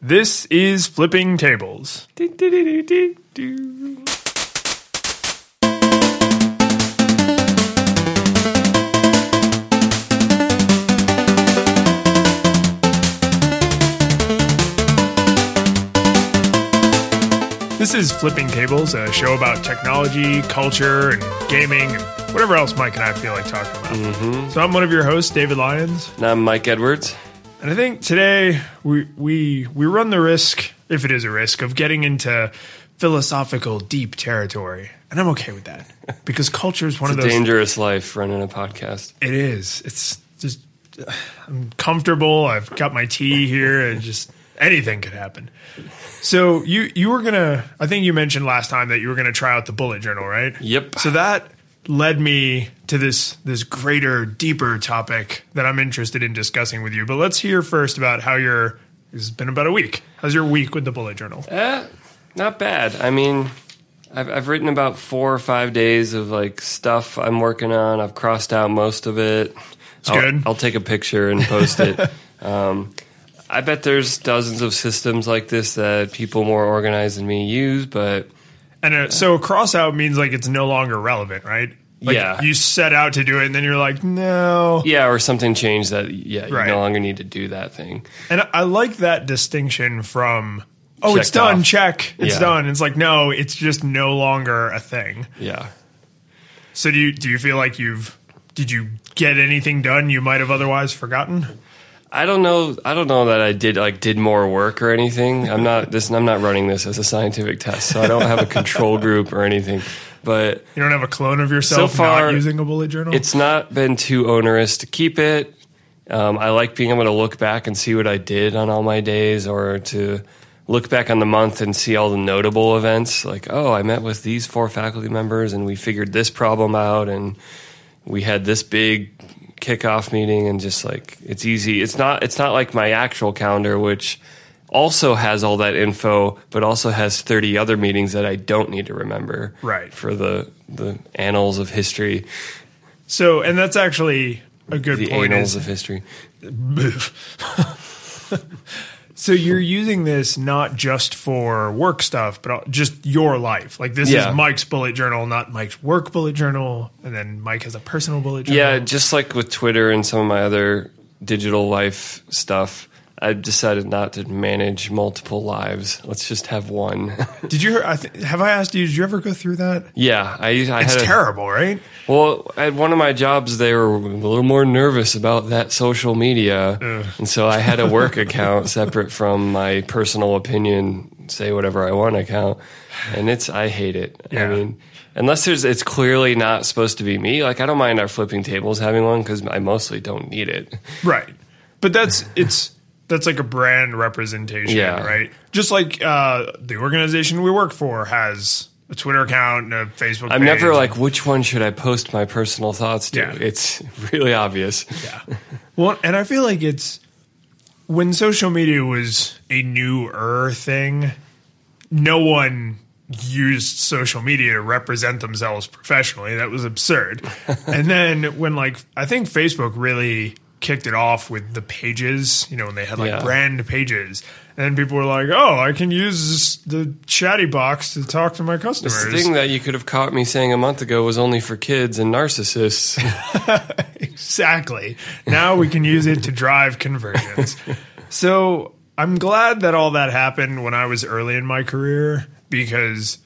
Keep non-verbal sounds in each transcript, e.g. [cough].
This is Flipping Tables. This is Flipping Tables, a show about technology, culture, and gaming, and whatever else Mike and I feel like talking about. Mm-hmm. So I'm one of your hosts, David Lyons. And I'm Mike Edwards. And I think today we we we run the risk, if it is a risk, of getting into philosophical deep territory, and I'm okay with that [laughs] because culture is one of a those. dangerous life running a podcast. It is. It's just I'm comfortable. I've got my tea here, and just anything could happen. So you you were gonna. I think you mentioned last time that you were gonna try out the bullet journal, right? Yep. So that led me to this this greater, deeper topic that I'm interested in discussing with you. But let's hear first about how your. It's been about a week. How's your week with the bullet journal? Eh, not bad. I mean, I've, I've written about four or five days of like stuff I'm working on. I've crossed out most of it. It's good. I'll take a picture and post it. [laughs] um, I bet there's dozens of systems like this that people more organized than me use, but And uh, so cross out means like it's no longer relevant, right? Like Yeah. You set out to do it, and then you're like, no. yeah, or something changed that. Yeah, you Right. no longer need to do that thing. And I like that distinction from, oh, it's done, off. check, it's Yeah. done. It's like, no, it's just no longer a thing. Yeah. So do you do you feel like you've did you get anything done you might have otherwise forgotten? I don't know. I don't know that I did like did more work or anything. I'm not this. I'm not running this as a scientific test, so I don't have a control group or anything. But You don't have a clone of yourself So far, not using a bullet journal? it's not been too onerous to keep it. Um, I like being able to look back and see what I did on all my days, or to look back on the month and see all the notable events. Like, oh, I met with these four faculty members and we figured this problem out, and we had this big kickoff meeting, and just like it's easy. It's not. It's not like my actual calendar, which also has all that info, but also has 30 other meetings that I don't need to remember. Right. For the the annals of history, so and that's actually a good the point. annals Is, of history. [laughs] [laughs] so you're using this not just for work stuff, but just your life. Like this Yeah. is Mike's bullet journal, not Mike's work bullet journal, and then Mike has a personal bullet journal. Yeah, just like with Twitter and some of my other digital life stuff, I've decided not to manage multiple lives. Let's just have one. [laughs] Did you? I th- have I asked you? Did you ever go through that? yeah, I, I It's had a, terrible, right? Well, at one of my jobs, they were a little more nervous about that social media, and so I had a work account [laughs] separate from my personal opinion, say whatever I want account, and it's I hate it. Yeah. I mean, unless there's it's clearly not supposed to be me. Like I don't mind our flipping tables having one because I mostly don't need it. Right. But that's it's that's like a brand representation, Yeah. right? Just like uh, the organization we work for has a Twitter account and a Facebook. Account. I'm page. never like, which one should I post my personal thoughts to? Yeah. It's really obvious. yeah. Well, and I feel like it's when social media was a newer thing. No one used social media to represent themselves professionally. That was absurd. [laughs] and then when like I think Facebook really kicked it off with the pages, you know, when they had like Yeah. brand pages. And people were like, "Oh, I can use the chatty box to talk to my customers." This thing that you could have caught me saying a month ago was only for kids and narcissists. [laughs] Exactly. Now we can use it to drive conversions. so I'm glad that all that happened when I was early in my career because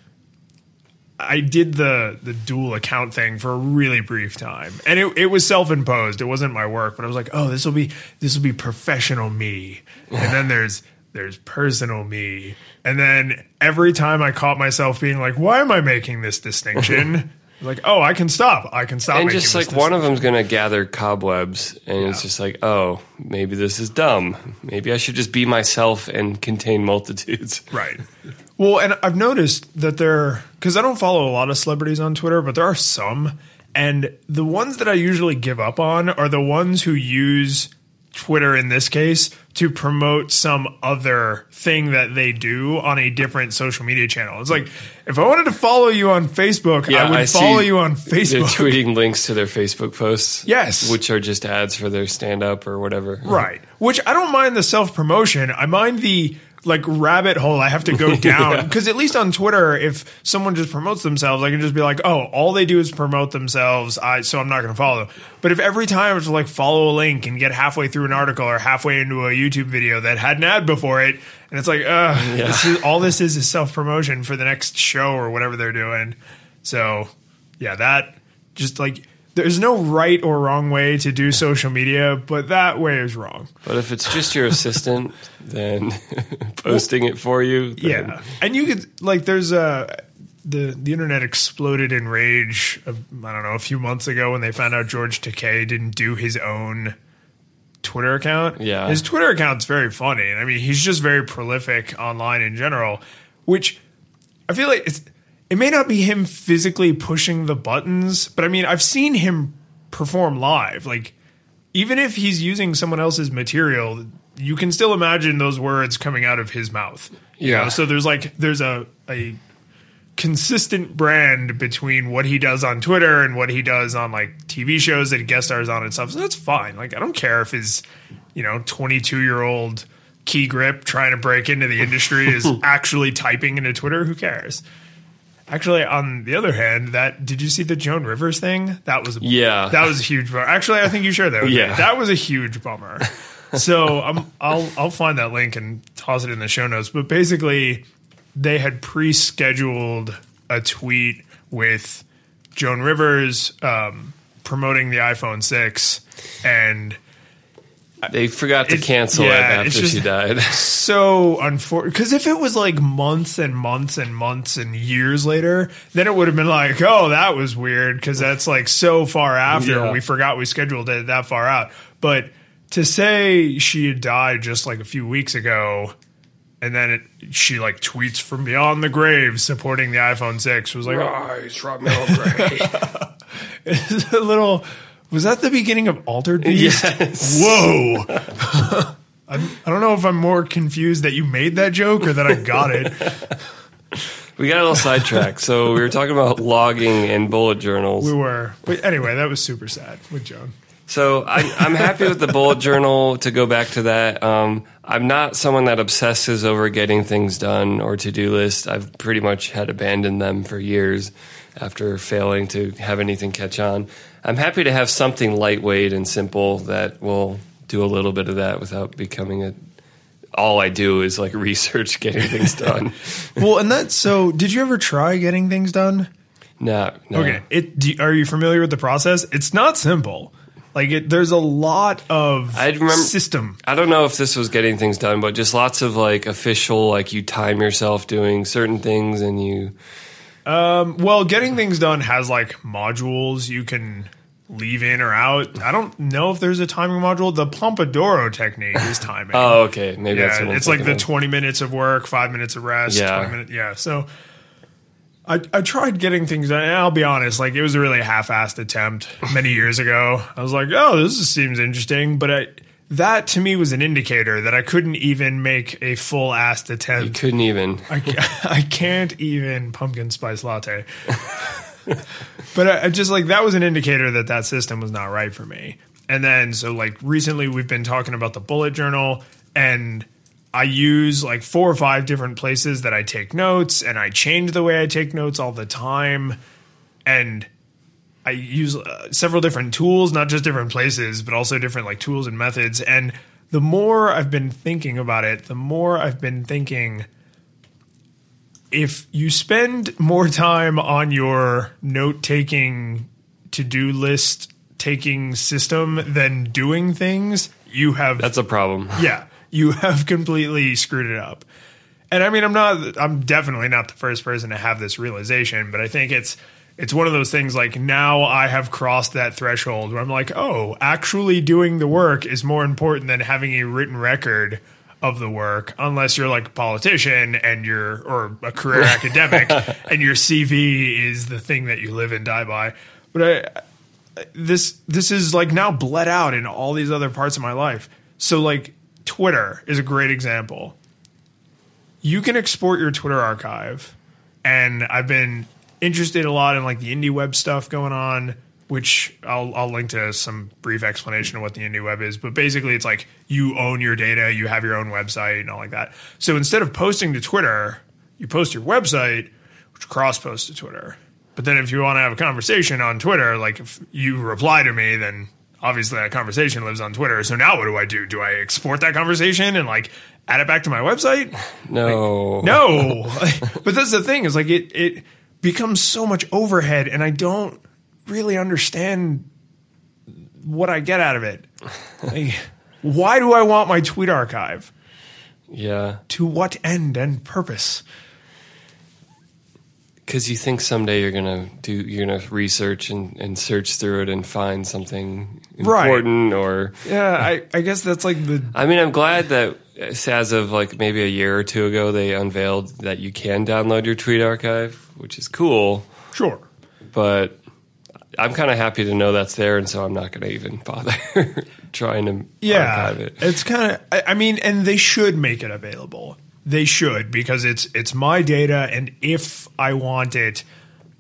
I did the the dual account thing for a really brief time. And it, it was self imposed. It wasn't my work, but I was like, oh, this will be this will be professional me. And then there's there's personal me. And then every time I caught myself being like, why am I making this distinction? [laughs] like, oh, I can stop. I can stop. and just like one of them's going to gather cobwebs and it's just like oh maybe this is dumb maybe i should just be myself and contain multitudes Right. [laughs] Well, and I've noticed that there, because I don't follow a lot of celebrities on Twitter, but there are some. And the ones that I usually give up on are the ones who use Twitter in this case to promote some other thing that they do on a different social media channel. It's like if I wanted to follow you on Facebook, I would see follow you on Facebook. they're tweeting links to their facebook posts Yes. which are just ads for their stand-up or whatever Right. Which I don't mind the self promotion. I mind the like rabbit hole I have to go [laughs] down because at least on Twitter, if someone just promotes themselves, I can just be like, oh, all they do is promote themselves. I so I'm not going to follow them. But if every time I was to like follow a link and get halfway through an article or halfway into a YouTube video that had an ad before it, and it's like, uh, this is, all this is is self promotion for the next show or whatever they're doing. So yeah, that just like there's no right or wrong way to do social media, but that way is wrong. But if it's just your assistant, [laughs] then [laughs] posting it for you, then- Yeah, and you could like there's a the the internet exploded in rage. uh, I don't know a few months ago when they found out George Takei didn't do his own Twitter account. Yeah. his Twitter account's very funny, and I mean he's just very prolific online in general. Which I feel like it's it may not be him physically pushing the buttons, but I mean I've seen him perform live. Like even if he's using someone else's material, you can still imagine those words coming out of his mouth. You Yeah. know? So there's like there's a a consistent brand between what he does on Twitter and what he does on like TV shows that he guest stars on and stuff. So that's fine. Like I don't care if his, you know, 22 year old key grip trying to break into the industry is [laughs] actually typing into Twitter. Who cares? Actually, on the other hand, that did you see the Joan Rivers thing? That was a, Yeah. that was a huge bummer. Actually, I think you shared that. With Yeah. me. that was a huge bummer. so I'm, I'll I'll find that link and toss it in the show notes. But basically, they had pre-scheduled a tweet with Joan Rivers um, promoting the iPhone six, and they forgot to cancel yeah, it after just- she died. [laughs] so unfortunate because if it was like months and months and months and years later then it would have been like oh that was weird because that's like so far after Yeah. we forgot we scheduled it that far out but to say she had died just like a few weeks ago and then it, she like tweets from beyond the grave supporting the iphone 6 was like Rise from your grave. [laughs] it's a little was that the beginning of altered beast Yes. whoa [laughs] I'm, i don't know if i'm more confused that you made that joke or that i got it we got a little sidetracked. So we were talking about logging and bullet journals. we were but anyway that was super sad with joan So I, I'm happy with the bullet journal. To go back to that, um, I'm not someone that obsesses over getting things done or to do list. I've pretty much had abandoned them for years after failing to have anything catch on. I'm happy to have something lightweight and simple that will do a little bit of that without becoming a. All I do is like [laughs] research getting things done. [laughs] well and that so did you ever try getting things done no, no. okay it do, are you familiar with the process it's not simple like it there's a lot of I remember- system I don't know if this was getting things done, but just lots of like official, like you time yourself doing certain things and you. Um, well, getting things done has like modules you can leave in or out. I don't know if there's a timing module. The Pomodoro technique is timing. Oh, okay. Maybe that's what yeah, I'm it's like the thinking of. 20 minutes of work, five minutes of rest. Yeah. 20 minutes, yeah. So I, I tried getting things done. And I'll be honest, like it was a really half-assed attempt many years ago. I was like, oh, this seems interesting, but I, that to me was an indicator that I couldn't even make a full-assed attempt. You couldn't even. I, [laughs] I can't even pumpkin spice latte. [laughs] but I, I just like that was an indicator that that system was not right for me. And then so like recently we've been talking about the bullet journal and I use like four or five different places that I take notes and I change the way I take notes all the time and I use uh, several different tools, not just different places, but also different like tools and methods. And the more I've been thinking about it, the more I've been thinking if you spend more time on your note taking to do list taking system than doing things, you have That's a problem. [laughs] yeah, you have completely screwed it up. And I mean, I'm not, I'm definitely not the first person to have this realization, but I think it's, it's one of those things like now I have crossed that threshold where I'm like, oh, actually doing the work is more important than having a written record of the work, unless you're like a politician and you're, or a career academic [laughs] and your CV is the thing that you live and die by. But I, this this is like now bled out in all these other parts of my life. So like Twitter is a great example. You can export your Twitter archive, and I've been interested a lot in like the indie web stuff going on which I'll, I'll link to some brief explanation of what the indie web is. But basically, it's like you own your data, you have your own website, and all like that. So instead of posting to Twitter, you post your website, which cross posts to Twitter. But then if you want to have a conversation on Twitter, like if you reply to me, then obviously that conversation lives on Twitter. So now what do I do? Do I export that conversation and like add it back to my website? No. No. [laughs] but that's the thing is like it it becomes so much overhead and I don't really understand what I get out of it. [laughs] Like, why do I want my tweet archive? Yeah. To what end and purpose? Because you think someday you're gonna do, you're gonna research and, and search through it and find something Right. important, or Yeah, I, I guess that's like the I mean, I'm glad that as of like maybe a year or two ago, they unveiled that you can download your tweet archive, which is cool. sure. But I'm kind of happy to know that's there, and so I'm not going to even bother [laughs] trying to Yeah, archive it. it's kind of. I, I mean, and they should make it available. They should because it's it's my data, and if I want it,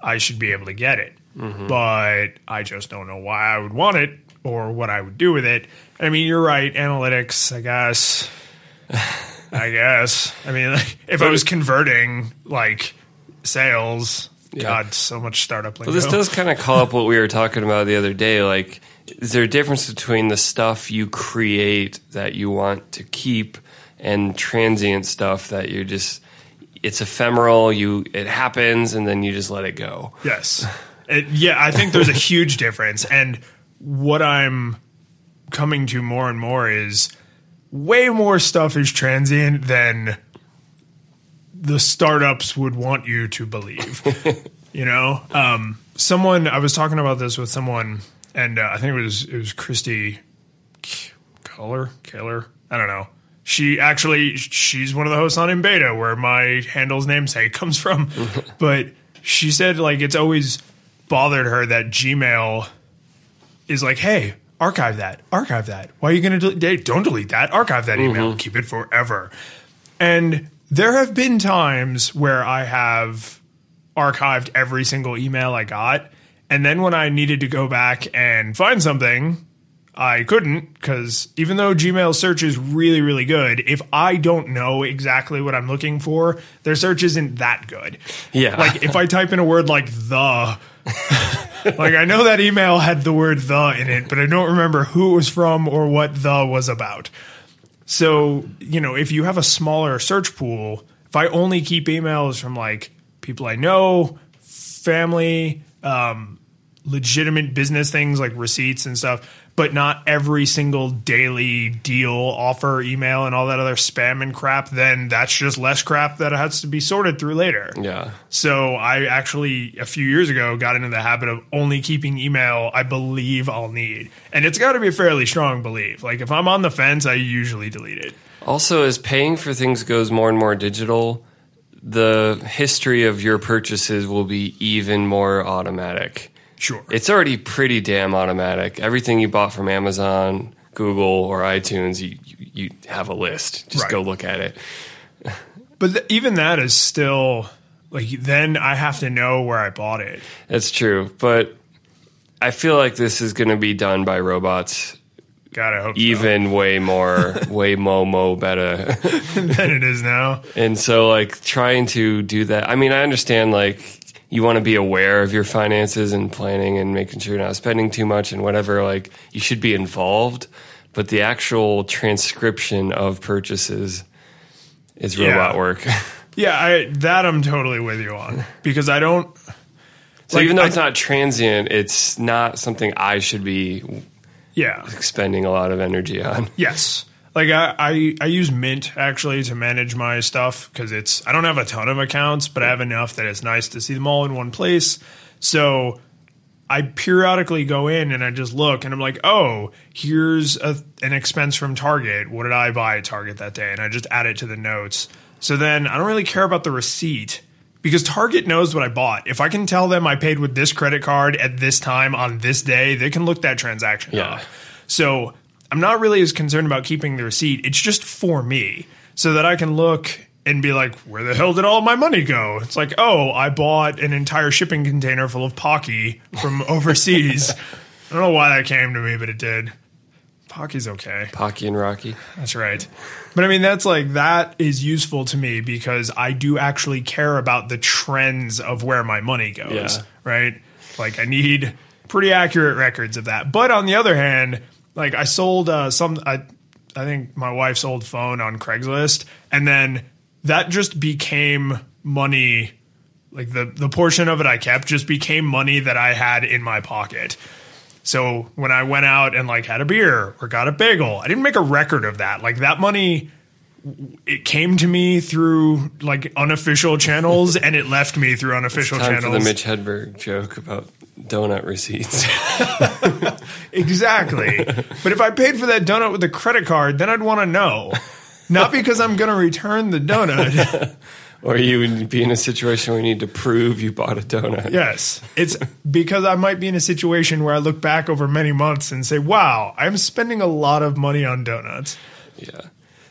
I should be able to get it. Mm-hmm. But I just don't know why I would want it or what I would do with it. I mean, you're right. Analytics, I guess. [laughs] I guess. I mean, like, [laughs] if I was converting like sales, God, so much startup. Well, this does kind of call up what we were talking about the other day. Like, is there a difference between the stuff you create that you want to keep and transient stuff that you're just it's ephemeral, you it happens and then you just let it go. Yes. It, yeah, I think there's a huge difference. And what I'm coming to more and more is way more stuff is transient than the startups would want you to believe. [laughs] you know, um, someone I was talking about this with someone, and uh, I think it was it was Christy Keller, Keller. I don't know. She actually she's one of the hosts on In Beta, where my handle's namesake [laughs] comes from. [laughs] but she said like it's always bothered her that Gmail is like, hey, archive that, archive that. Why are you going to delete? Don't delete that. Archive that email. Keep it forever. And there have been times where I have archived every single email I got. And then when I needed to go back and find something, I couldn't because even though Gmail search is really, really good, if I don't know exactly what I'm looking for, their search isn't that good. Yeah. Like if I type in a word like the, [laughs] like I know that email had the word the in it, but I don't remember who it was from or what the was about. So, you know, if you have a smaller search pool, if I only keep emails from like people I know, family, um, legitimate business things like receipts and stuff, but not every single daily deal offer email and all that other spam and crap, then that's just less crap that has to be sorted through later. Yeah. So I actually a few years ago got into the habit of only keeping email I believe I'll need. And it's got to be a fairly strong belief. Like if I'm on the fence, I usually delete it. Also, as paying for things goes more and more digital, the history of your purchases will be even more automatic. Sure. It's already pretty damn automatic. Everything you bought from Amazon, Google, or iTunes, you you, you have a list. Just Right. go look at it. but th- even that is still like then I have to know where I bought it. That's true, but I feel like this is going to be done by robots. God, I hope Even way more, [laughs] way mo mo better. [laughs] than it is now. And so, like, trying to do that. I mean, I understand, like, you want to be aware of your finances and planning and making sure you're not spending too much and whatever. Like, you should be involved, but the actual transcription of purchases is Yeah. robot work. [laughs] Yeah, I that I'm totally with you on because I don't. so, Like, even though I- it's not transient, it's not something I should be Yeah, expending a lot of energy on. Yes. Like I, I, I use Mint actually to manage my stuff because it's I don't have a ton of accounts, but I have enough that it's nice to see them all in one place. So I periodically go in and I just look and I'm like, oh, here's a, an expense from Target. What did I buy at Target that day? And I just add it to the notes. So then I don't really care about the receipt because Target knows what I bought. If I can tell them I paid with this credit card at this time on this day, they can look that transaction Yeah. up. So I'm not really as concerned about keeping the receipt. It's just for me so that I can look and be like, where the hell did all my money go? It's like, oh, I bought an entire shipping container full of Pocky from [laughs] overseas. I don't know why that came to me, but it did. Pocky's okay. Pocky and Rocky. That's right. But I mean, that's like, that is useful to me because I do actually care about the trends of where my money goes, Yeah. right? Like, I need pretty accurate records of that. But on the other hand, like, I sold uh, some, I, I think my wife's old phone on Craigslist, and then that just became money. Like the the portion of it I kept just became money that I had in my pocket. So when I went out and like had a beer or got a bagel, I didn't make a record of that. Like that money it came to me through like unofficial channels and it left me through unofficial Time channels. for the Mitch Hedberg joke about donut receipts. [laughs] Exactly. but if I paid for that donut with a credit card, then I'd want to know. Not because I'm going to return the donut. [laughs] or you would be in a situation where you need to prove you bought a donut. yes. It's because I might be in a situation where I look back over many months and say, wow, I'm spending a lot of money on donuts. Yeah.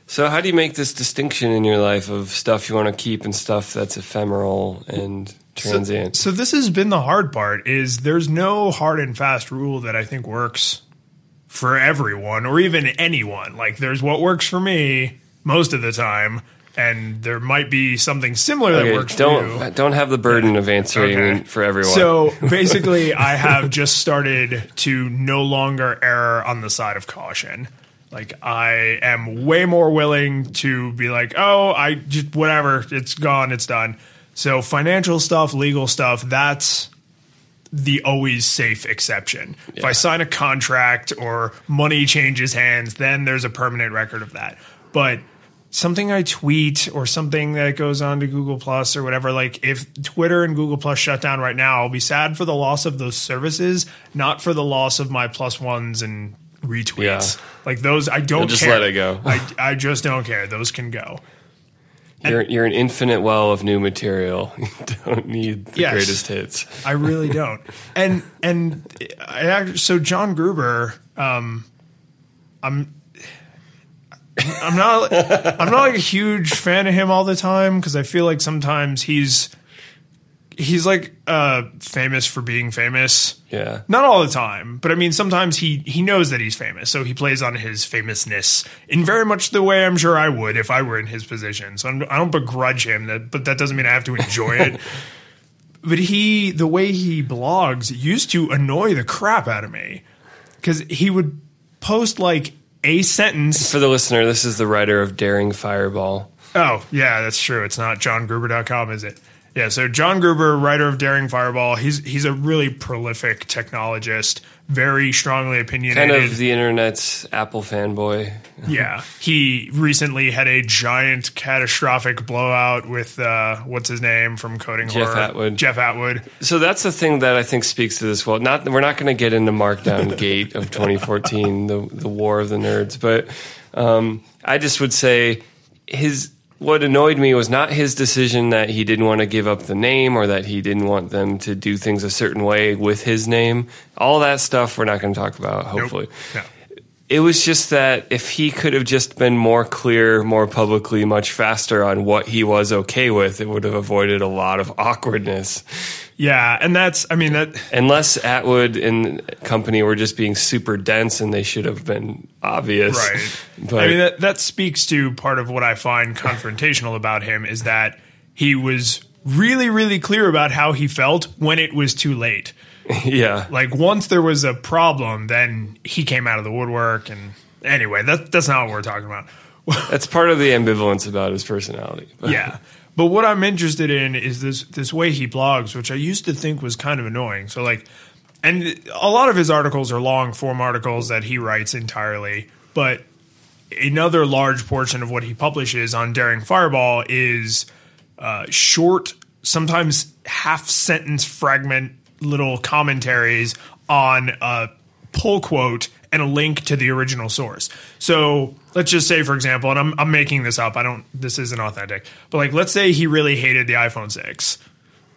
So how do you make this distinction in your life of stuff you want to keep and stuff that's ephemeral and transient? So this has been the hard part is there's no hard and fast rule that I think works for everyone or even anyone. Like there's what works for me most of the time and there might be something similar that Okay, works for you. don't don't have the burden of answering Okay. for everyone. So [laughs] basically, I have just started to no longer err on the side of caution. Like I am way more willing to be like, oh, I just whatever, it's gone, it's done. So financial stuff, legal stuff, that's the always safe exception. If I sign a contract or money changes hands, then there's a permanent record of that. But something I tweet or something that goes on to Google Plus or whatever, like if Twitter and Google Plus shut down right now, I'll be sad for the loss of those services, not for the loss of my plus ones and retweets. Yeah. Like those, I don't just care. let it go. I, I just don't care. Those can go. You're you're an infinite well of new material. [laughs] You don't need the Yes. greatest hits. I really [laughs] don't. And and I so John Gruber, um, I'm. I'm not. I'm not like a huge fan of him all the time because I feel like sometimes he's he's like uh, famous for being famous. Yeah. Not all the time, but I mean sometimes he he knows that he's famous, so he plays on his famousness in very much the way I'm sure I would if I were in his position. So I'm, I don't begrudge him, that, but that doesn't mean I have to enjoy it. [laughs] But he, the way he blogs, used to annoy the crap out of me because he would post like a sentence. For the listener, this is the writer of Daring Fireball. Oh, yeah, that's true. It's not johngruber.com, is it? Yeah, so John Gruber, writer of Daring Fireball, he's he's a really prolific technologist, very strongly opinionated. Kind of the internet's Apple fanboy. yeah, he recently had a giant catastrophic blowout with uh, what's his name from Coding Jeff Horror, Atwood. Jeff Atwood. So that's the thing that I think speaks to this. Well, not we're not going to get into Markdown [laughs] Gate of 2014, the the War of the Nerds, but um, I just would say his what annoyed me was not his decision that he didn't want to give up the name or that he didn't want them to do things a certain way with his name. All that stuff we're not going to talk about. Nope. Hopefully, No. it was just that if he could have just been more clear, more publicly, much faster on what he was okay with, it would have avoided a lot of awkwardness. Yeah, and that's I mean that Unless Atwood and company were just being super dense and they should have been obvious. Right. But [laughs] I mean, that, that speaks to part of what I find confrontational about him is that he was really, really clear about how he felt when it was too late. [laughs] yeah. Like once there was a problem, then he came out of the woodwork. And anyway, that, that's not what we're talking about. [laughs] That's part of the ambivalence about his personality. But yeah. But what I'm interested in is this this way he blogs, which I used to think was kind of annoying. So like, and a lot of his articles are long form articles that he writes entirely, but another large portion of what he publishes on Daring Fireball is uh, short, sometimes half sentence fragment little commentaries on a pull quote and a link to the original source. So let's just say, for example, and I'm, I'm making this up. I don't. This isn't authentic. But like, let's say he really hated the iPhone six.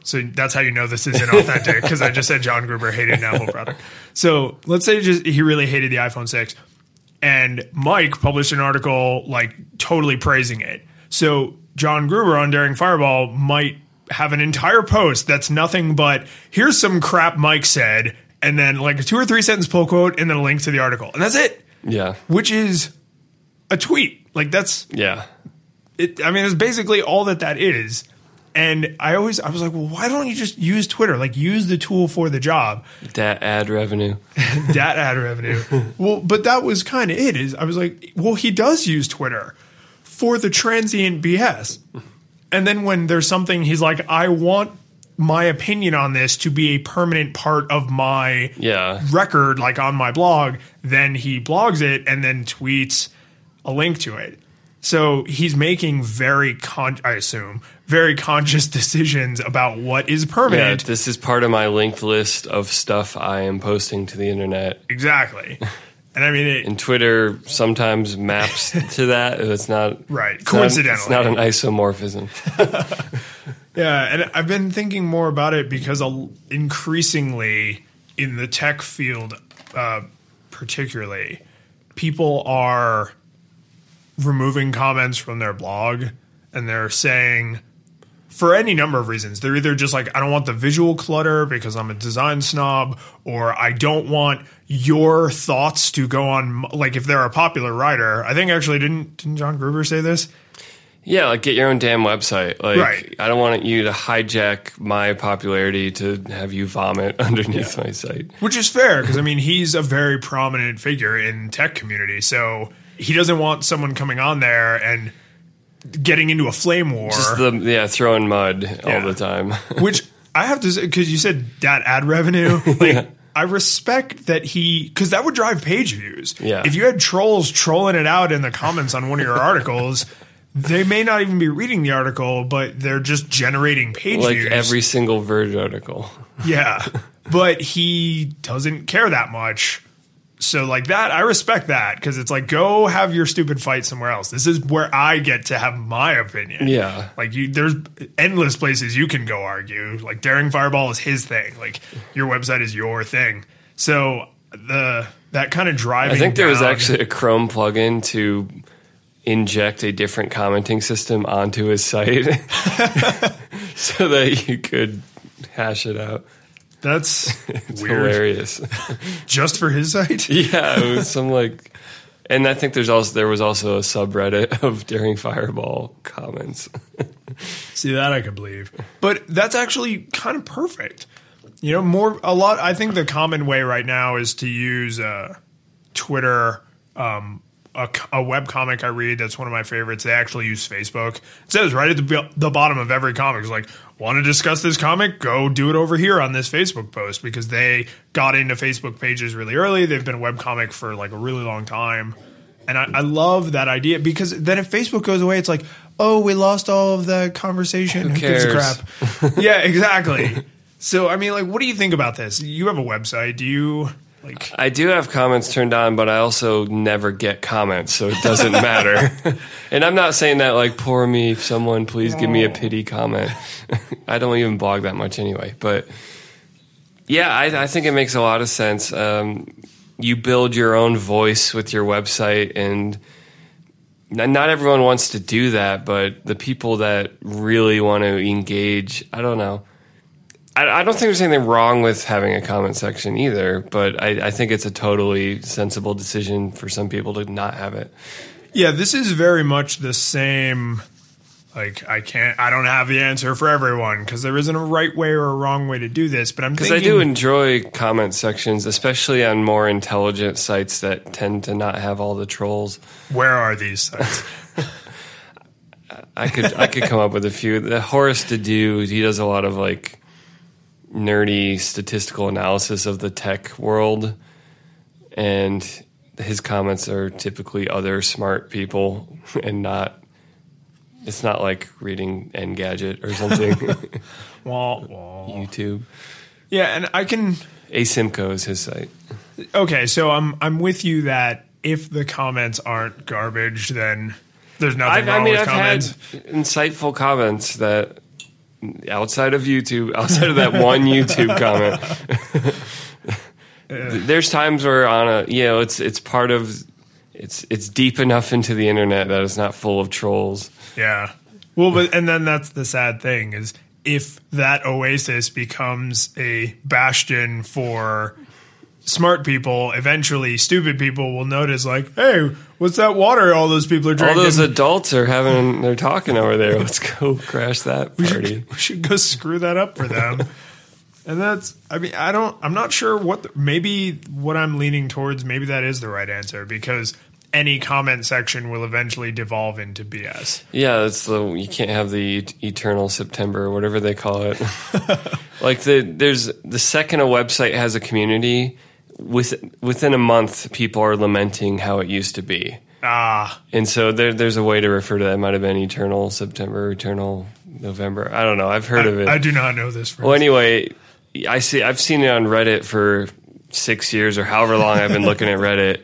So that's how you know this isn't [laughs] authentic because I just said John Gruber hated an Apple product. So let's say just he really hated the iPhone six, and Mike published an article like totally praising it. So John Gruber on Daring Fireball might have an entire post that's nothing but here's some crap Mike said, and then like a two or three sentence pull quote, and then a link to the article, and that's it. Yeah. Which is a tweet. Like that's Yeah. it. I mean, it's basically all that that is. And I always, I was like, well, why don't you just use Twitter? Like, use the tool for the job. Dat ad revenue. [laughs] that ad revenue. [laughs] well, but that was kind of it. Is I was like, well, he does use Twitter for the transient BS. And then when there's something, he's like, I want my opinion on this to be a permanent part of my Yeah. record, like on my blog. Then he blogs it and then tweets a link to it. So he's making very con, I assume, very conscious [laughs] decisions about what is Yeah. permanent. This is part of my linked list of stuff I am posting to the internet. Exactly. And I mean, it, And Twitter sometimes maps [laughs] to that. It's not Right. it's not- it's not an isomorphism. [laughs] Yeah, and I've been thinking more about it because increasingly in the tech field, uh, particularly, people are removing comments from their blog and they're saying, for any number of reasons, they're either just like, I don't want the visual clutter because I'm a design snob, or I don't want your thoughts to go on. Like, if they're a popular writer, I think actually, didn't, didn't John Gruber say this? Yeah, like get your own damn website. Like Right. I don't want you to hijack my popularity to have you vomit [laughs] underneath my site. Which is fair because I mean he's a very prominent figure in tech community, so he doesn't want someone coming on there and getting into a flame war. Just the yeah, throwing mud Yeah. all the time. [laughs] which I have to say because you said that ad revenue, [laughs] like. I respect that he because that would drive page views. Yeah. If you had trolls trolling it out in the comments on one of your articles, they may not even be reading the article, but they're just generating page like views. every single Verge article. Yeah. but he doesn't care that much. So like that, I respect that because it's like go have your stupid fight somewhere else. This is where I get to have my opinion. Yeah. Like you, there's endless places you can go argue. Like Daring Fireball is his thing. Like your website is your thing. So the that kind of driving. I think there was actually a Chrome plugin to inject a different commenting system onto his site [laughs] so that you could hash it out. that's [laughs] hilarious. Just for his site. [laughs] yeah, it was some like and I think there's also there was also a subreddit of Daring Fireball comments. See that I could believe. But that's actually kind of perfect. You know, more a lot I think the common way right now is to use uh, Twitter um, a, a web comic I read that's one of my favorites. They actually use Facebook. It says right at the, the bottom of every comic is like, want to discuss this comic? Go do it over here on this Facebook post because they got into Facebook pages really early. They've been a web comic for like a really long time. And I, I love that idea because then if Facebook goes away, it's like, oh, we lost all of the conversation. Who, [laughs] gives a crap? [laughs] yeah, exactly. So, I mean, like, what do you think about this? You have a website. Do you like? I do have comments turned on, but I also never get comments, so it doesn't matter. [laughs] and I'm not saying that like poor me, someone please give me a pity comment. [laughs] I don't even blog that much anyway, but yeah, I, I think it makes a lot of sense. Um, you build your own voice with your website, and not everyone wants to do that, but the people that really want to engage, I don't know. I, I don't think there's anything wrong with having a comment section either, but I, I think it's a totally sensible decision for some people to not have it. Yeah, this is very much the same. Like, I can't, I don't have the answer for everyone because there isn't a right way or a wrong way to do this. But I'm Because I do enjoy comment sections, especially on more intelligent sites that tend to not have all the trolls. where are these sites? [laughs] I could I could come up with a few. The Horace Dediu he does a lot of like nerdy statistical analysis of the tech world, and his comments are typically other smart people [laughs] and not. It's not like reading Engadget or something. [laughs] wah, wah. YouTube. Yeah, and I can. Asymco is his site. Okay, so I'm I'm with you that if the comments aren't garbage, then there's nothing I, I wrong mean, with I've comments. had insightful comments that outside of YouTube, outside of that one YouTube [laughs] comment, [laughs] there's times where on a you know it's it's part of it's it's deep enough into the internet that it's not full of trolls. yeah, Well, but and then that's the sad thing is if that oasis becomes a bastion for smart people, eventually stupid people will notice like, hey, what's that water all those people are drinking? All those adults are having, they're talking over there. Let's go crash that we, party. should, [laughs] we should go screw that up for them. [laughs] and that's, I mean, I don't, I'm not sure what, the, maybe what I'm leaning towards, maybe that is the right answer because any comment section will eventually devolve into BS. Yeah, that's the you can't have the eternal September or whatever they call it. [laughs] like the there's the second a website has a community, with within a month people are lamenting how it used to be. Ah, And so there there's a way to refer to that. It might have been eternal September, eternal November. I don't know. I've heard of it. I do not know this. well, anyway, I see I've seen it on Reddit for 6 years or however long I've been looking at [laughs] Reddit.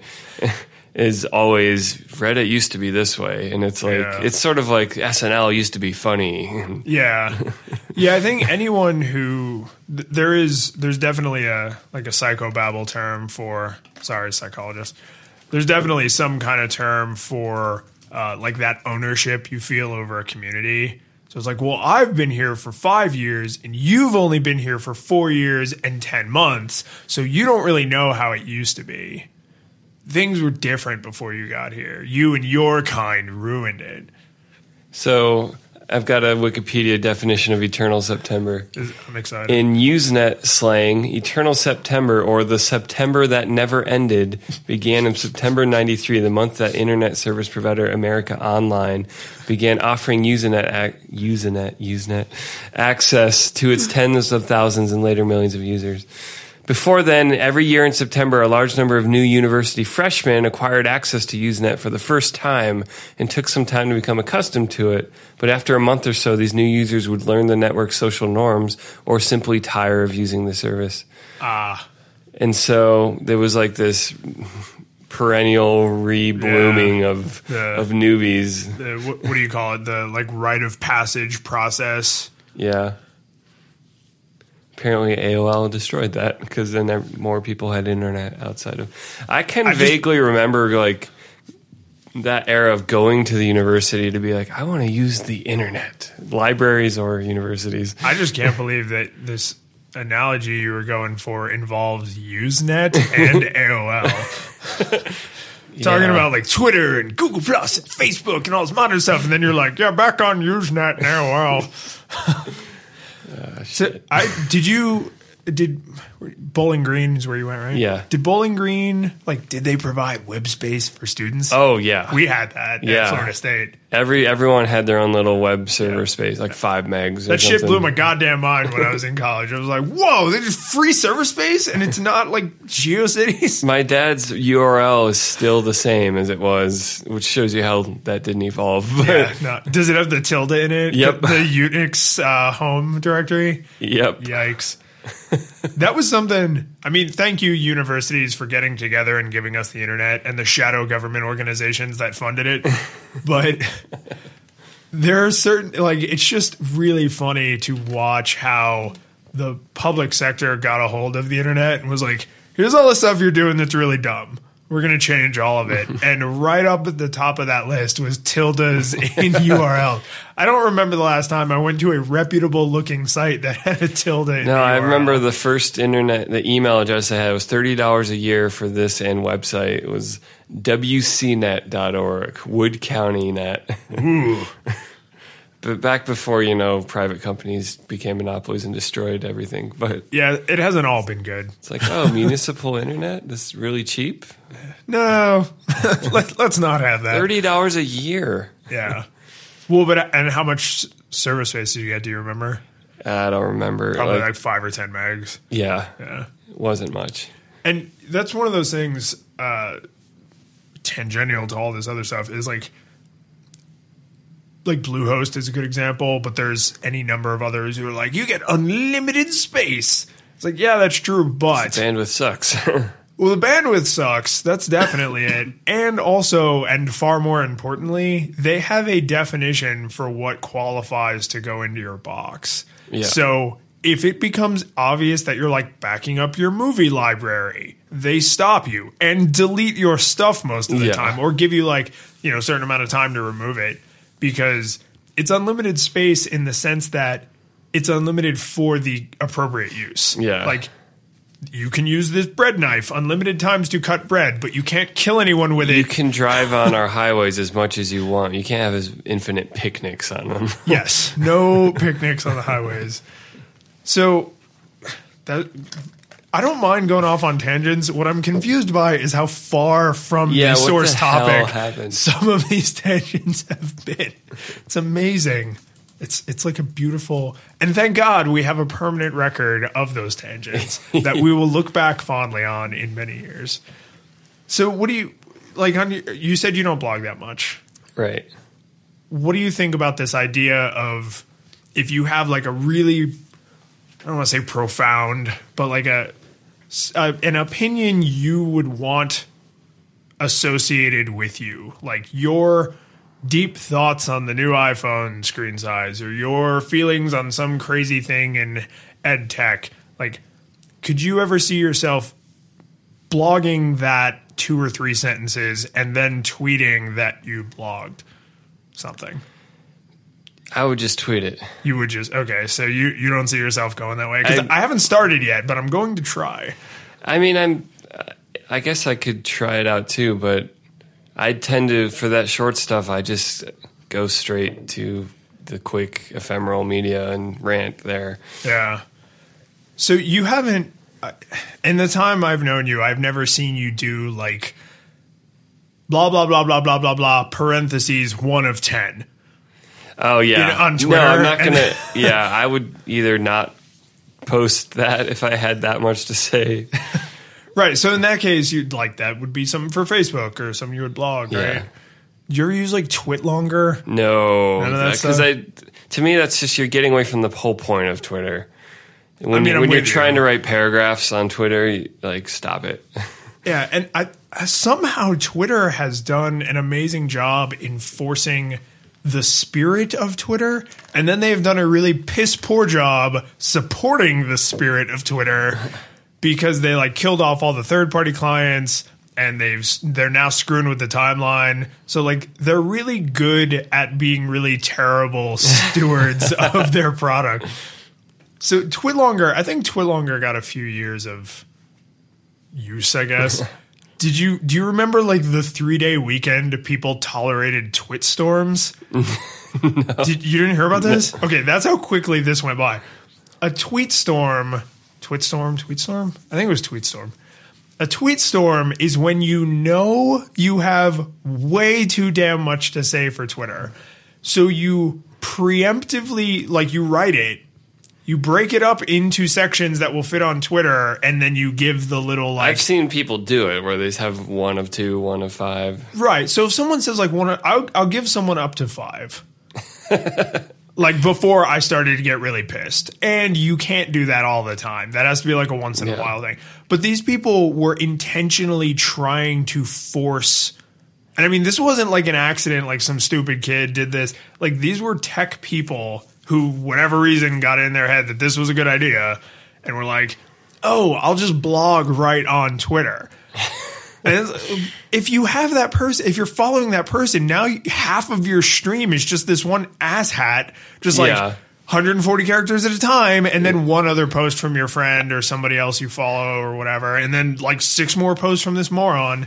Is always Reddit used to be this way, and it's like Yeah. it's sort of like SNL used to be funny. [laughs] Yeah, yeah. I think anyone who th- there is, there's definitely a like a psychobabble term for. Sorry, psychologist. There's definitely some kind of term for uh, like that ownership you feel over a community. So it's like, well, I've been here for five years, and you've only been here for four years and ten months, so you don't really know how it used to be. Things were different before you got here. You and your kind ruined it. So I've got a Wikipedia definition of eternal September. I'm excited. In Usenet slang, eternal September, or the September that never ended, began in September 93, the month that internet service provider America Online began offering Usenet, ac- Usenet, Usenet access to its tens of thousands and later millions of users. Before then, every year in September, a large number of new university freshmen acquired access to Usenet for the first time and took some time to become accustomed to it. But after a month or so, these new users would learn the network's social norms or simply tire of using the service. Ah. And so there was like this perennial reblooming of Yeah. of newbies. the what, what do you call it? The like rite of passage process. Yeah. Apparently AOL destroyed that because then there, more people had internet outside of. I can I just- vaguely remember like that era of going to the university to be like, I want to use the internet, libraries or universities. I just can't believe that this analogy you were going for involves Usenet and [laughs] AOL. [laughs] Talking Yeah. about like Twitter and Google Plus and Facebook and all this modern stuff, and then you're like, yeah, back on Usenet and AOL. [laughs] so I did you did Bowling Green is where you went, right? Yeah. Did Bowling Green like did they provide web space for students? Oh yeah, we had that Yeah. at Florida State. every everyone had their own little web server space, like five megs. or That shit something. blew my goddamn mind when I was in college. I was like, whoa, they just free server space and it's not like GeoCities. My dad's URL is still the same as it was, which shows you how that didn't evolve. Yeah, no. [laughs] Does it have the tilde in it? Yep. The, Unix uh, home directory? yep. Yikes. That was something. I mean, thank you, universities, for getting together and giving us the internet and the shadow government organizations that funded it. [laughs] but there are certain, like, it's just really funny to watch how the public sector got a hold of the internet and was like, here's all the stuff you're doing that's really dumb. We're going to change all of it. [laughs] and right up at the top of that list was tildes in URL. I don't remember the last time I went to a reputable looking site that had a tilde in No, I remember the first internet, the email address I had was thirty dollars a year for this and website. It was wcnet.org, Wood County Net. Ooh. [laughs] but back before you know private companies became monopolies and destroyed everything. But Yeah, it hasn't all been good. it's like, oh, municipal internet, this is really cheap. No, [laughs] Let, let's not have that. Thirty dollars a year. Yeah. Well, but and how much service space did you get? Do you remember? I don't remember. Probably Like, like five or ten megs. yeah, Yeah. it wasn't much. And that's one of those things uh, tangential to all this other stuff is like like Bluehost is a good example, but there's any number of others who are like you get unlimited space. It's like yeah, that's true, but Bandwidth sucks. [laughs] well, the bandwidth sucks. That's definitely it. And also, and far more importantly, they have a definition for what qualifies to go into your box. Yeah. So if it becomes obvious that you're like backing up your movie library, they stop you and delete your stuff most of the Yeah. time or give you like, you know, a certain amount of time to remove it because it's unlimited space in the sense that it's unlimited for the appropriate use. Yeah. Like you can use this bread knife unlimited times to cut bread, but you can't kill anyone with You it. You can drive on our highways as much as you want. You can't have as infinite picnics on them. [laughs] Yes, no picnics on the highways. So that I don't mind going off on tangents. What I'm confused by is how far from Yeah, the source the topic some of these [laughs] tangents have been. It's amazing. It's it's like a beautiful and thank God we have a permanent record of those tangents [laughs] that we will look back fondly on in many years. So what do you like on your, you said you don't blog that much Right. what do you think about this idea of if you have like a really I don't want to say profound, but like a, a uh, an opinion you would want associated with you, like your deep thoughts on the new iPhone screen size or your feelings on some crazy thing in ed tech, like could you ever see yourself blogging that two or three sentences and then tweeting that you blogged something? I would just tweet it. You would just okay. So you you don't see yourself going that way because I- I, haven't started yet, but I'm going to try. I mean, I'm. I guess I could try it out too, but I tend to for that short stuff. I just go straight to the quick ephemeral media and rant there. Yeah. So you haven't. In the time I've known you, I've never seen you do like blah blah blah blah blah blah blah parentheses one of ten. Oh yeah, You know, on No, I'm not gonna. [laughs] yeah, I would either not post that if I had that much to say. [laughs] Right. So in that case, you'd like that would be something for Facebook or something you would blog, Yeah. right? You ever use like Twitlonger? No, None of that because? I. To me, that's just you're getting away from the whole point of Twitter. When, mean, I'm when you're with you. trying to write paragraphs on Twitter, you, like stop it. [laughs] Yeah, and I, I somehow Twitter has done an amazing job in forcing the spirit of Twitter, and then they have done a really piss poor job supporting the spirit of Twitter [laughs] because they like killed off all the third party clients and they've they're now screwing with the timeline. So like they're really good at being really terrible [laughs] stewards of their product. So Twitlonger, I think Twitlonger got a few years of use, I guess. [laughs] Did you do you remember like the three day weekend people tolerated twit storms? [laughs] Did, you didn't hear about this? Okay, that's how quickly this went by. A tweet storm, twit storm, tweet storm. I think it was tweet storm. A tweet storm is when you know you have way too damn much to say for Twitter. So you preemptively, like, you write it, you break it up into sections that will fit on Twitter, and then you give the little, like, I've seen people do it where they have one of two, one of five. Right. So if someone says like one, I'll, I'll give someone up to five. [laughs] like before I started to get really pissed, and you can't do that all the time. That has to be like a once in a while thing. But these people were intentionally trying to force. And I mean, this wasn't like an accident, like some stupid kid did this. Like these were tech people who, whatever reason, got in their head that this was a good idea, and were like, "Oh, I'll just blog right on Twitter." [laughs] And if you have that person, if you're following that person, now half of your stream is just this one asshat, just like Yeah. 140 characters at a time, and then one other post from your friend or somebody else you follow or whatever, and then like six more posts from this moron.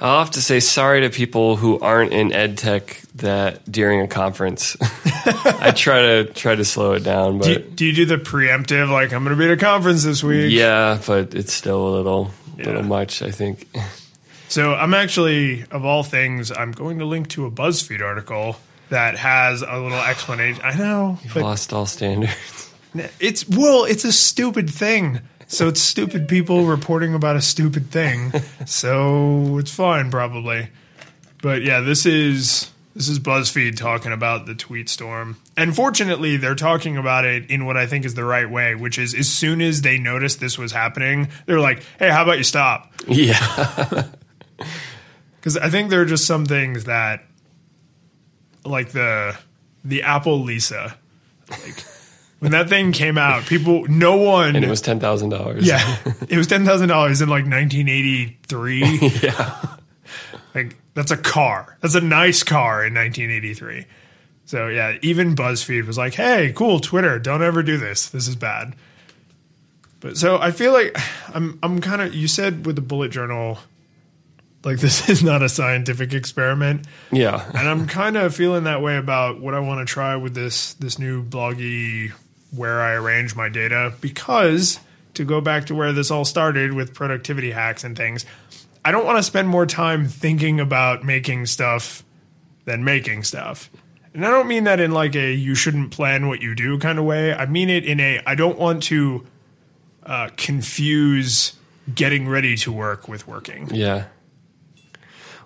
I'll have to say sorry to people who aren't in ed tech that during a conference. [laughs] I try to try to slow it down, but Do you, do you do the preemptive, like, I'm going to be at a conference this week? yeah, but it's still a little Yeah. little much, I think. So I'm actually, of all things, I'm going to link to a BuzzFeed article that has a little explanation. I know, you've Lost all standards. It's well, it's a stupid thing. So it's stupid people reporting about a stupid thing. [laughs] So it's fine probably. But yeah, this is this is BuzzFeed talking about the tweet storm. And fortunately, they're talking about it in what I think is the right way, which is as soon as they noticed this was happening, they're like, "Hey, how about you stop?" Yeah. [laughs] Because I think there are just some things that, like the the Apple Lisa, like when that thing came out, people, no one, and it was ten thousand dollars. yeah, [laughs] it was ten thousand dollars in like 1983. [laughs] yeah. like that's a car. That's a nice car in 1983. So yeah, even BuzzFeed was like, "Hey, cool, Twitter, don't ever do this. This is bad." But so I feel like I'm I'm kind of you said with the bullet journal like [laughs] this is not a scientific experiment Yeah. and I'm kind of feeling that way about what I want to try with this this new bloggy where I arrange my data because to go back to where this all started with productivity hacks and things, I don't want to spend more time thinking about making stuff than making stuff. And I don't mean that in like a you shouldn't plan what you do kind of way. I mean it in a I don't want to uh, confuse getting ready to work with working. Yeah.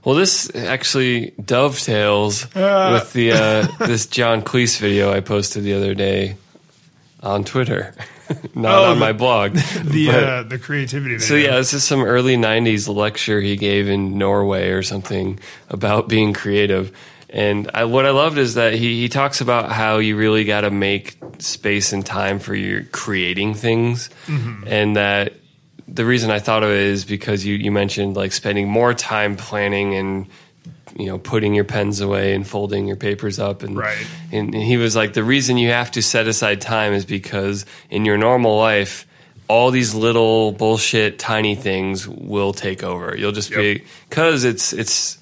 Well, this actually dovetails Uh. with the uh, this John Cleese video I posted the other day on Twitter, [laughs] not Oh, on the- my blog. [laughs] The But- uh, the creativity. so yeah, this is some early '90s lecture he gave in Norway or something about being creative. And I, what I loved is that he, he talks about how you really got to make space and time for your creating things, and that the reason I thought of it is because you, you mentioned like spending more time planning and you know putting your pens away and folding your papers up. And Right. and he was like the reason you have to set aside time is because in your normal life all these little bullshit tiny things will take over. You'll just be because it's it's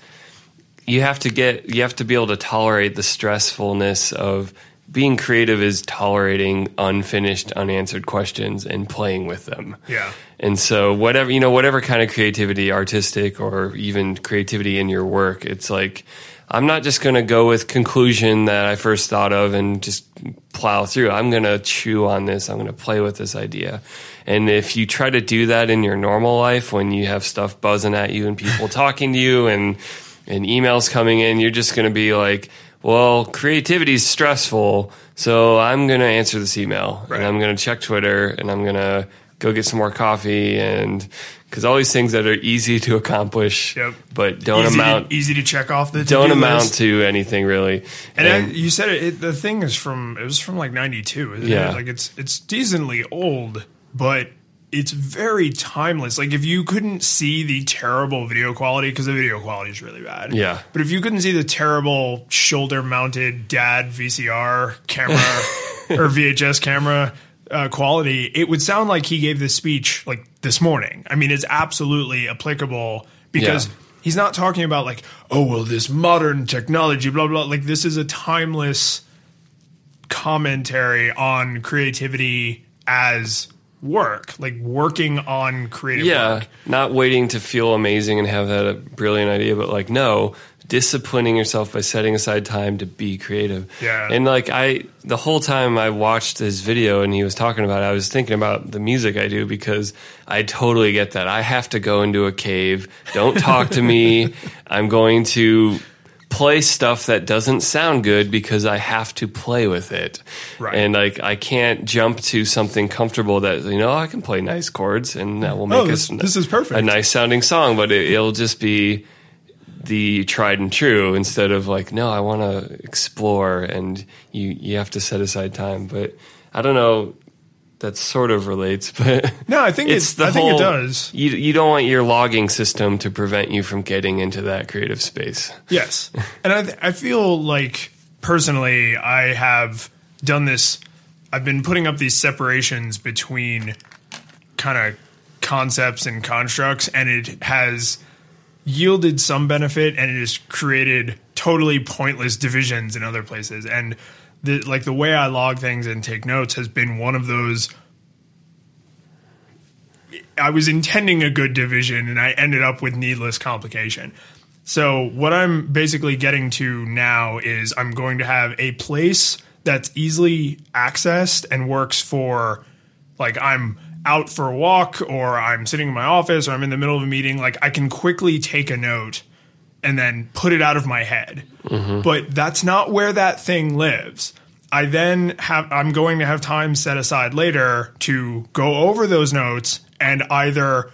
you have to get you have to be able to tolerate the stressfulness of being creative is tolerating unfinished unanswered questions and playing with them. Yeah. and so whatever you know whatever kind of creativity artistic or even creativity in your work it's like i'm not just going to go with conclusion that i first thought of and just plow through. I'm going to chew on this. I'm going to play with this idea. And if you try to do that in your normal life when you have stuff buzzing at you and people [laughs] talking to you and and emails coming in you're just going to be like well creativity is stressful so i'm going to answer this email Right. and i'm going to check twitter and i'm going to go get some more coffee and because all these things that are easy to accomplish Yep. but don't easy amount to, easy to check off the don't amount list. to anything really And, I, you said it, it. The thing is from it was from like '92. Isn't Yeah. it? Like it's it's decently old, but it's very timeless. Like if you couldn't see the terrible video quality because the video quality is really bad. Yeah. But if you couldn't see the terrible shoulder-mounted dad VCR camera [laughs] or VHS camera uh, quality, it would sound like he gave this speech like this morning. I mean, it's absolutely applicable because Yeah. he's not talking about like, oh well, this modern technology, blah blah. Like this is a timeless commentary on creativity as work, like working on creative yeah work. not waiting to feel amazing and have that a brilliant idea but like no disciplining yourself by setting aside time to be creative Yeah. and like i the whole time i watched his video and he was talking about it i was thinking about the music i do because i totally get that i have to go into a cave don't talk to me [laughs] i'm going to play stuff that doesn't sound good because I have to play with it. Right. And like I can't jump to something comfortable that you know I can play nice chords and that will oh, make Oh, this- us this is perfect. a nice sounding song, but it, it'll just be the tried and true instead of like no, I want to explore and you you have to set aside time. But I don't know. That sort of relates, [laughs] but No, I think it's- I think it does. You you don't want your logging system to prevent you from getting into that creative space. Yes, and I th- I feel like personally I have done this. I've been putting up these separations between kind of concepts and constructs, and it has yielded some benefit, and it has created totally pointless divisions in other places. And the like the way I log things and take notes has been one of those. I was intending a good division, and I ended up with needless complication. So what I'm basically getting to now is I'm going to have a place that's easily accessed and works for like I'm out for a walk or I'm sitting in my office or I'm in the middle of a meeting like I can quickly take a note and then put it out of my head. But that's not where that thing lives. I then have I'm going to have time set aside later to go over those notes and either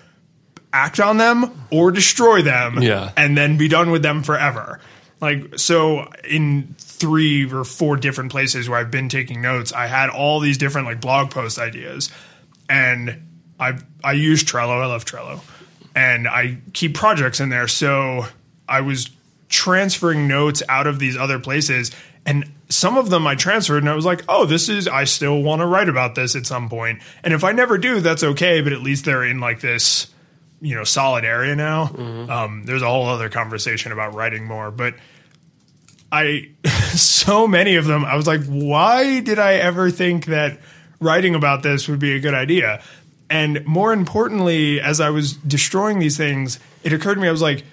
act on them or destroy them Yeah. and then be done with them forever. Like so in three or four different places where I've been taking notes, I had all these different like blog post ideas and I I use Trello, I love Trello. And I keep projects in there. So I was transferring notes out of these other places And some of them I transferred and I was like, oh, this is, I still want to write about this at some point. And if I never do, that's okay, but at least they're in like this, you know, solid area now. Um, there's a whole other conversation about writing more, but I, [laughs] so many of them, I was like, why did I ever think that writing about this would be a good idea? And more importantly, as I was destroying these things, it occurred to me, I was like,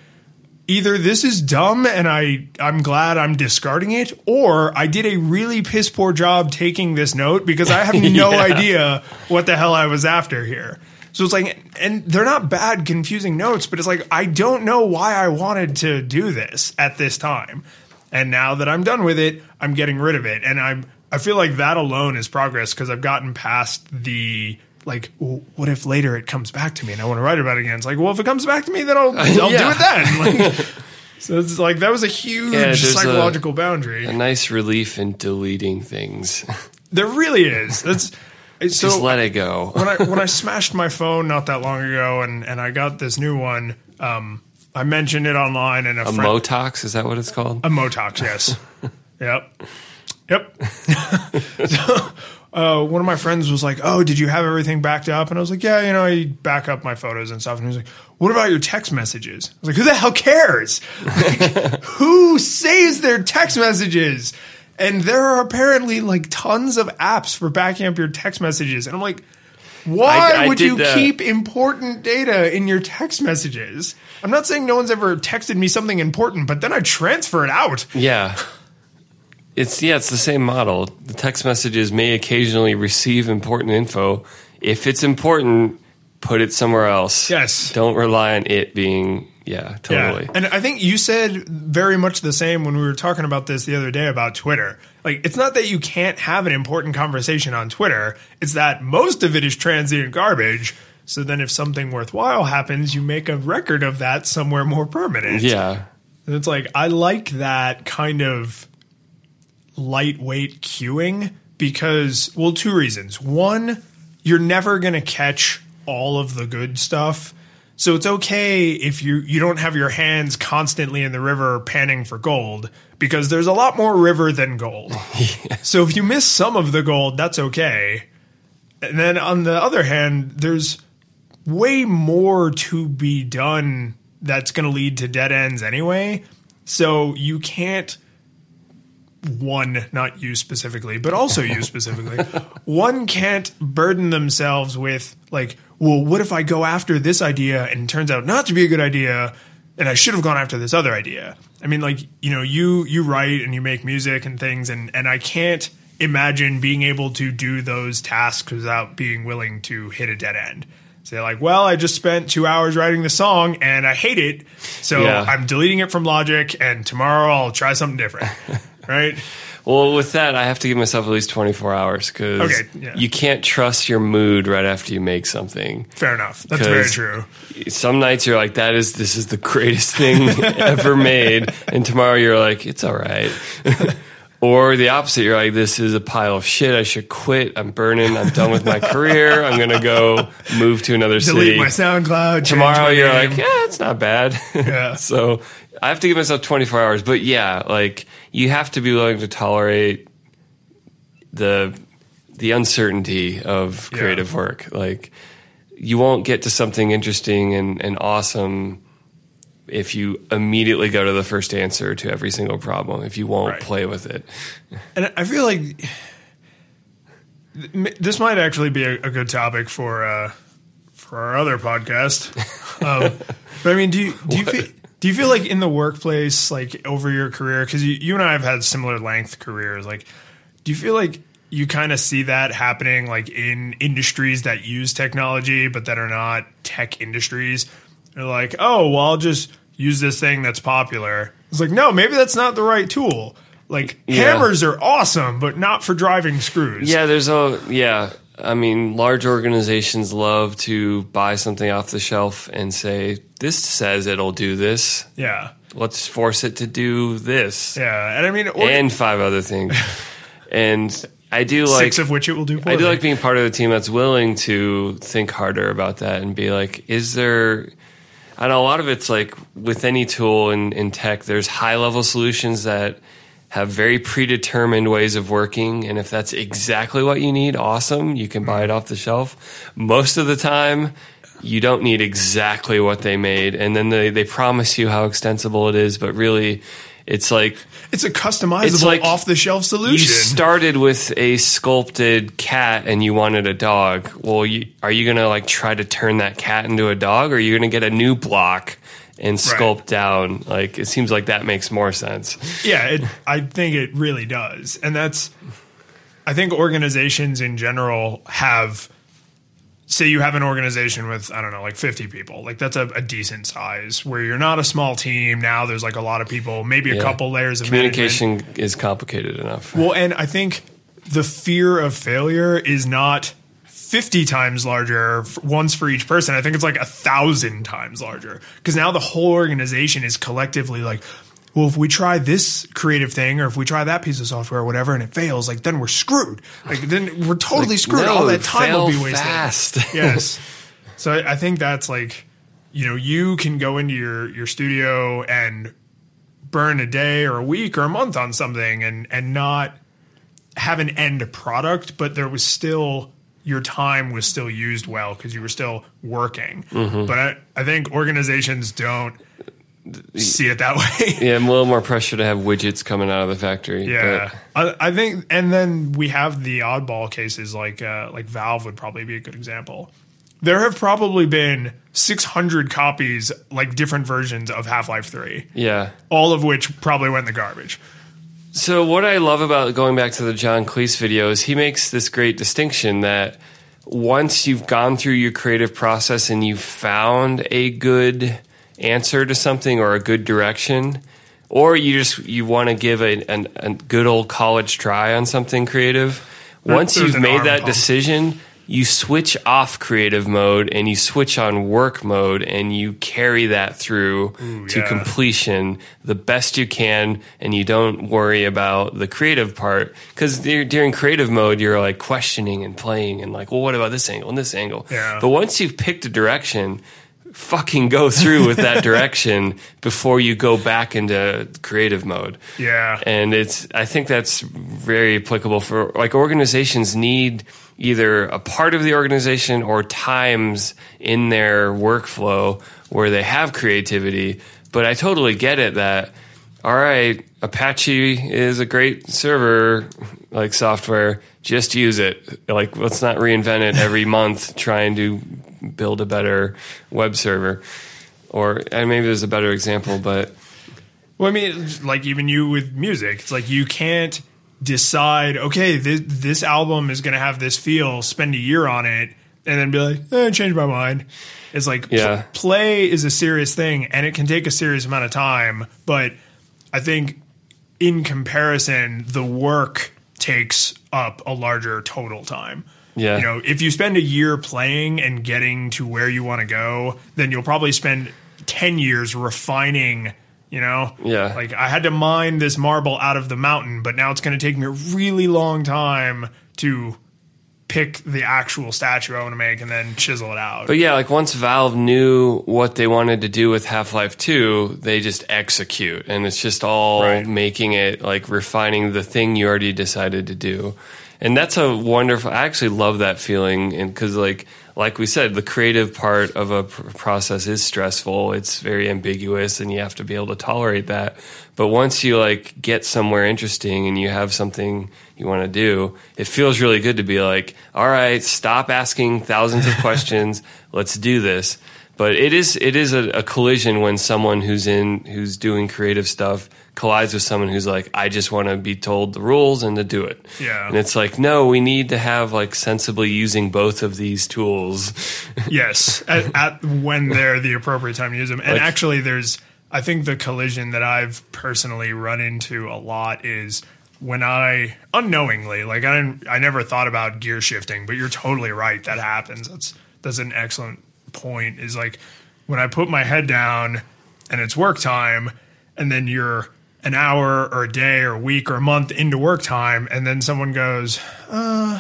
either this is dumb and I I'm glad I'm discarding it, or I did a really piss poor job taking this note because I have [laughs] no Yeah. idea what the hell I was after here. So it's like, and they're not bad, confusing notes, but it's like I don't know why I wanted to do this at this time, and now that I'm done with it, I'm getting rid of it, and I'm I feel like that alone is progress because I've gotten past the. Like, what if later it comes back to me and I want to write about it again? It's like, well, if it comes back to me, then I'll, [laughs] I'll do it then. [laughs] Like, so it's like that was a huge Yeah, there's a- psychological boundary. A nice relief in deleting things. [laughs] there really is. That's so Just let it go. when I when I smashed my phone not that long ago and and I got this new one. Um, I mentioned it online and a, A friend, Moto X, is that what it's called? a Moto X, yes. yep. Yep. so, uh, one of my friends was like, "Oh, did you have everything backed up?" And I was like, "Yeah, you know, I back up my photos and stuff." And he was like, "What about your text messages?" I was like, "Who the hell cares? Like, [laughs] who saves their text messages?" And there are apparently like tons of apps for backing up your text messages, and I'm like. Why I- I would you that. keep important data in your text messages? I'm not saying no one's ever texted me something important, but then I transfer it out. Yeah. It's yeah, it's the same model. The text messages may occasionally receive important info. If it's important, put it somewhere else. Yes. Don't rely on it being yeah, totally. Yeah. And I think you said very much the same when we were talking about this the other day about Twitter. Like, it's not that you can't have an important conversation on Twitter, it's that most of it is transient garbage. So then, if something worthwhile happens, you make a record of that somewhere more permanent. Yeah. And it's like, I like that kind of lightweight queuing because, well, two reasons. One, you're never going to catch all of the good stuff. So it's okay if you, you don't have your hands constantly in the river panning for gold because there's a lot more river than gold. [laughs] So if you miss some of the gold, that's okay. And then on the other hand, there's way more to be done that's going to lead to dead ends anyway. So you can't one, not you specifically, but also you [laughs] specifically, one can't burden themselves with like, well, what if I go after this idea and it turns out not to be a good idea and I should have gone after this other idea. I mean, like, you know, you you write and you make music and things and and I can't imagine being able to do those tasks without being willing to hit a dead end. Say like, well, I just spent two hours writing the song and I hate it, so Yeah. I'm deleting it from Logic, and tomorrow I'll try something different. [laughs] right? Well, with that, I have to give myself at least 24 hours because Okay, yeah. you can't trust your mood right after you make something. Fair enough. That's very true. Some nights you're like, that is, this is the greatest thing [laughs] ever made. And tomorrow you're like, it's all right. [laughs] or the opposite, you're like, this is a pile of shit. I should quit. I'm burning. I'm done with my career. I'm going to go move to another city. Delete my SoundCloud. tomorrow my you're name. like, yeah, it's not bad. Yeah. [laughs] so I have to give myself 24 hours. But yeah, like you have to be willing to tolerate the the uncertainty of Yeah. creative work. Like you won't get to something interesting and, and awesome if you immediately go to the first answer to every single problem. If you won't Right. play with it. [laughs] And I feel like this might actually be a, a good topic for uh, for our other podcast. [laughs] Um, but I mean, do you do you feel do you feel like in the workplace, like over your career, because you, you and I have had similar length careers, like do you feel like you kind of see that happening like in industries that use technology but that are not tech industries? They're like, oh, well, I'll just use this thing that's popular. It's like, no, maybe that's not the right tool. Like Yeah. hammers are awesome, but not for driving screws. Yeah, there's a yeah. I mean, large organizations love to buy something off the shelf and say, "This says it'll do this. yeah, Let's force it to do this yeah. And I mean, or, and five other things." [laughs] and I do like six of which it will do. I do like being part of the team that's willing to think harder about that and be like, is there I know a lot of it's like with any tool in, in tech, there's high level solutions that have very predetermined ways of working. And if that's exactly what you need, awesome. You can buy it off the shelf. Most of the time, you don't need exactly what they made. And then they, they promise you how extensible it is, but really, it's like It's a customizable, It's like off the shelf solution. you started with a sculpted cat and you wanted a dog. Well, you, are you going to like try to turn that cat into a dog or are you going to get a new block and sculpt down? Like, it seems like that makes more sense. Yeah, it, I think it really does. And that's, I think organizations in general have, say you have an organization with, I don't know, like 50 people. Like that's a, a decent size where you're not a small team. Now there's like a lot of people, maybe a Yeah. couple layers of management. Communication is complicated enough. Well, and I think the fear of failure is not 50 times larger once for each person. I think it's like a thousand times larger because now the whole organization is collectively like, well, if we try this creative thing or if we try that piece of software or whatever and it fails, like then we're screwed. Like then we're totally screwed. no, All that time will be wasted. fast. [laughs] yes. So I, I think that's like, you know, you can go into your your studio and burn a day or a week or a month on something and and not have an end product, but there was still your time was still used well because you were still working. Mm-hmm. But I, I think organizations don't see it that way. [laughs] Yeah, a little more pressure to have widgets coming out of the factory. Yeah, I, I think, and then we have the oddball cases like uh, like Valve would probably be a good example. There have probably been 600 copies, like different versions of Half Life Three, yeah. all of which probably went in the garbage. So what I love about going back to the John Cleese video is he makes this great distinction that once you've gone through your creative process and you've found a good answer to something or a good direction, or you just you want to give a, an, a good old college try on something creative, once there's you've made that pump. decision, you switch off creative mode and you switch on work mode and you carry that through to yeah. completion the best you can and you don't worry about the creative part because during creative mode you're like questioning and playing and like well what about this angle and this angle Yeah. but once you've picked a direction fucking go through with that [laughs] direction before you go back into creative mode. Yeah. and it's i think that's very applicable for like organizations need either a part of the organization or times in their workflow where they have creativity. But i totally get it that all right apache is a great server like software just use it. Like let's not reinvent it every month trying to build a better web server or and maybe there's a better example but Well, I mean, like even you with music, it's like you can't decide, okay, this, this album is going to have this feel, spend a year on it, and then be like, eh, change my mind. It's like Yeah. play is a serious thing and it can take a serious amount of time, but I think in comparison, the work takes up a larger total time. Yeah. You know, if you spend a year playing and getting to where you want to go, then you'll probably spend 10 years refining, you know? Yeah. Like I had to mine this marble out of the mountain, but now it's going to take me a really long time to pick the actual statue I want to make and then chisel it out. But yeah, like once Valve knew what they wanted to do with Half Life 2, they just execute. And it's just all Right. making it like refining the thing you already decided to do. And that's a wonderful, I actually love that feeling. And because, like, like we said, the creative part of a pr- process is stressful. It's very ambiguous and you have to be able to tolerate that. But once you like get somewhere interesting and you have something you want to do, it feels really good to be like, all right, stop asking thousands of [laughs] questions. Let's do this. But it is it is a, a collision when someone who's in who's doing creative stuff collides with someone who's like, I just want to be told the rules and to do it. Yeah. And it's like, no, we need to have like sensibly using both of these tools. [laughs] yes, at, at when they're the appropriate time to use them. And Like- actually, there's I think the collision that I've personally run into a lot is when I unknowingly like I didn't, I never thought about gear shifting, but you're totally right that happens. That's that's an excellent point. Is like when I put my head down and it's work time, and then you're an hour or a day or a week or a month into work time, and then someone goes, uh,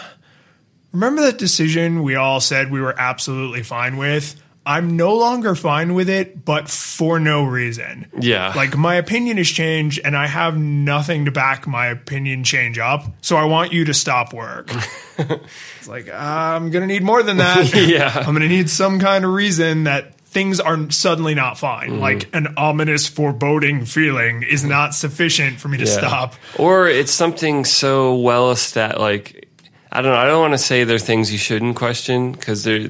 Remember that decision we all said we were absolutely fine with? I'm no longer fine with it, but for no reason. Yeah. Like my opinion has changed and I have nothing to back my opinion change up. So I want you to stop work. [laughs] it's like, I'm going to need more than that. [laughs] Yeah. I'm going to need some kind of reason that things are suddenly not fine. Mm-hmm. Like an ominous foreboding feeling is not sufficient for me to Yeah. stop. Or it's something so well established. Like I don't know. I don't want to say there are things you shouldn't question because there.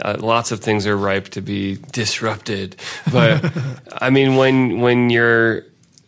Uh, lots of things are ripe to be disrupted, but [laughs] I mean, when when you're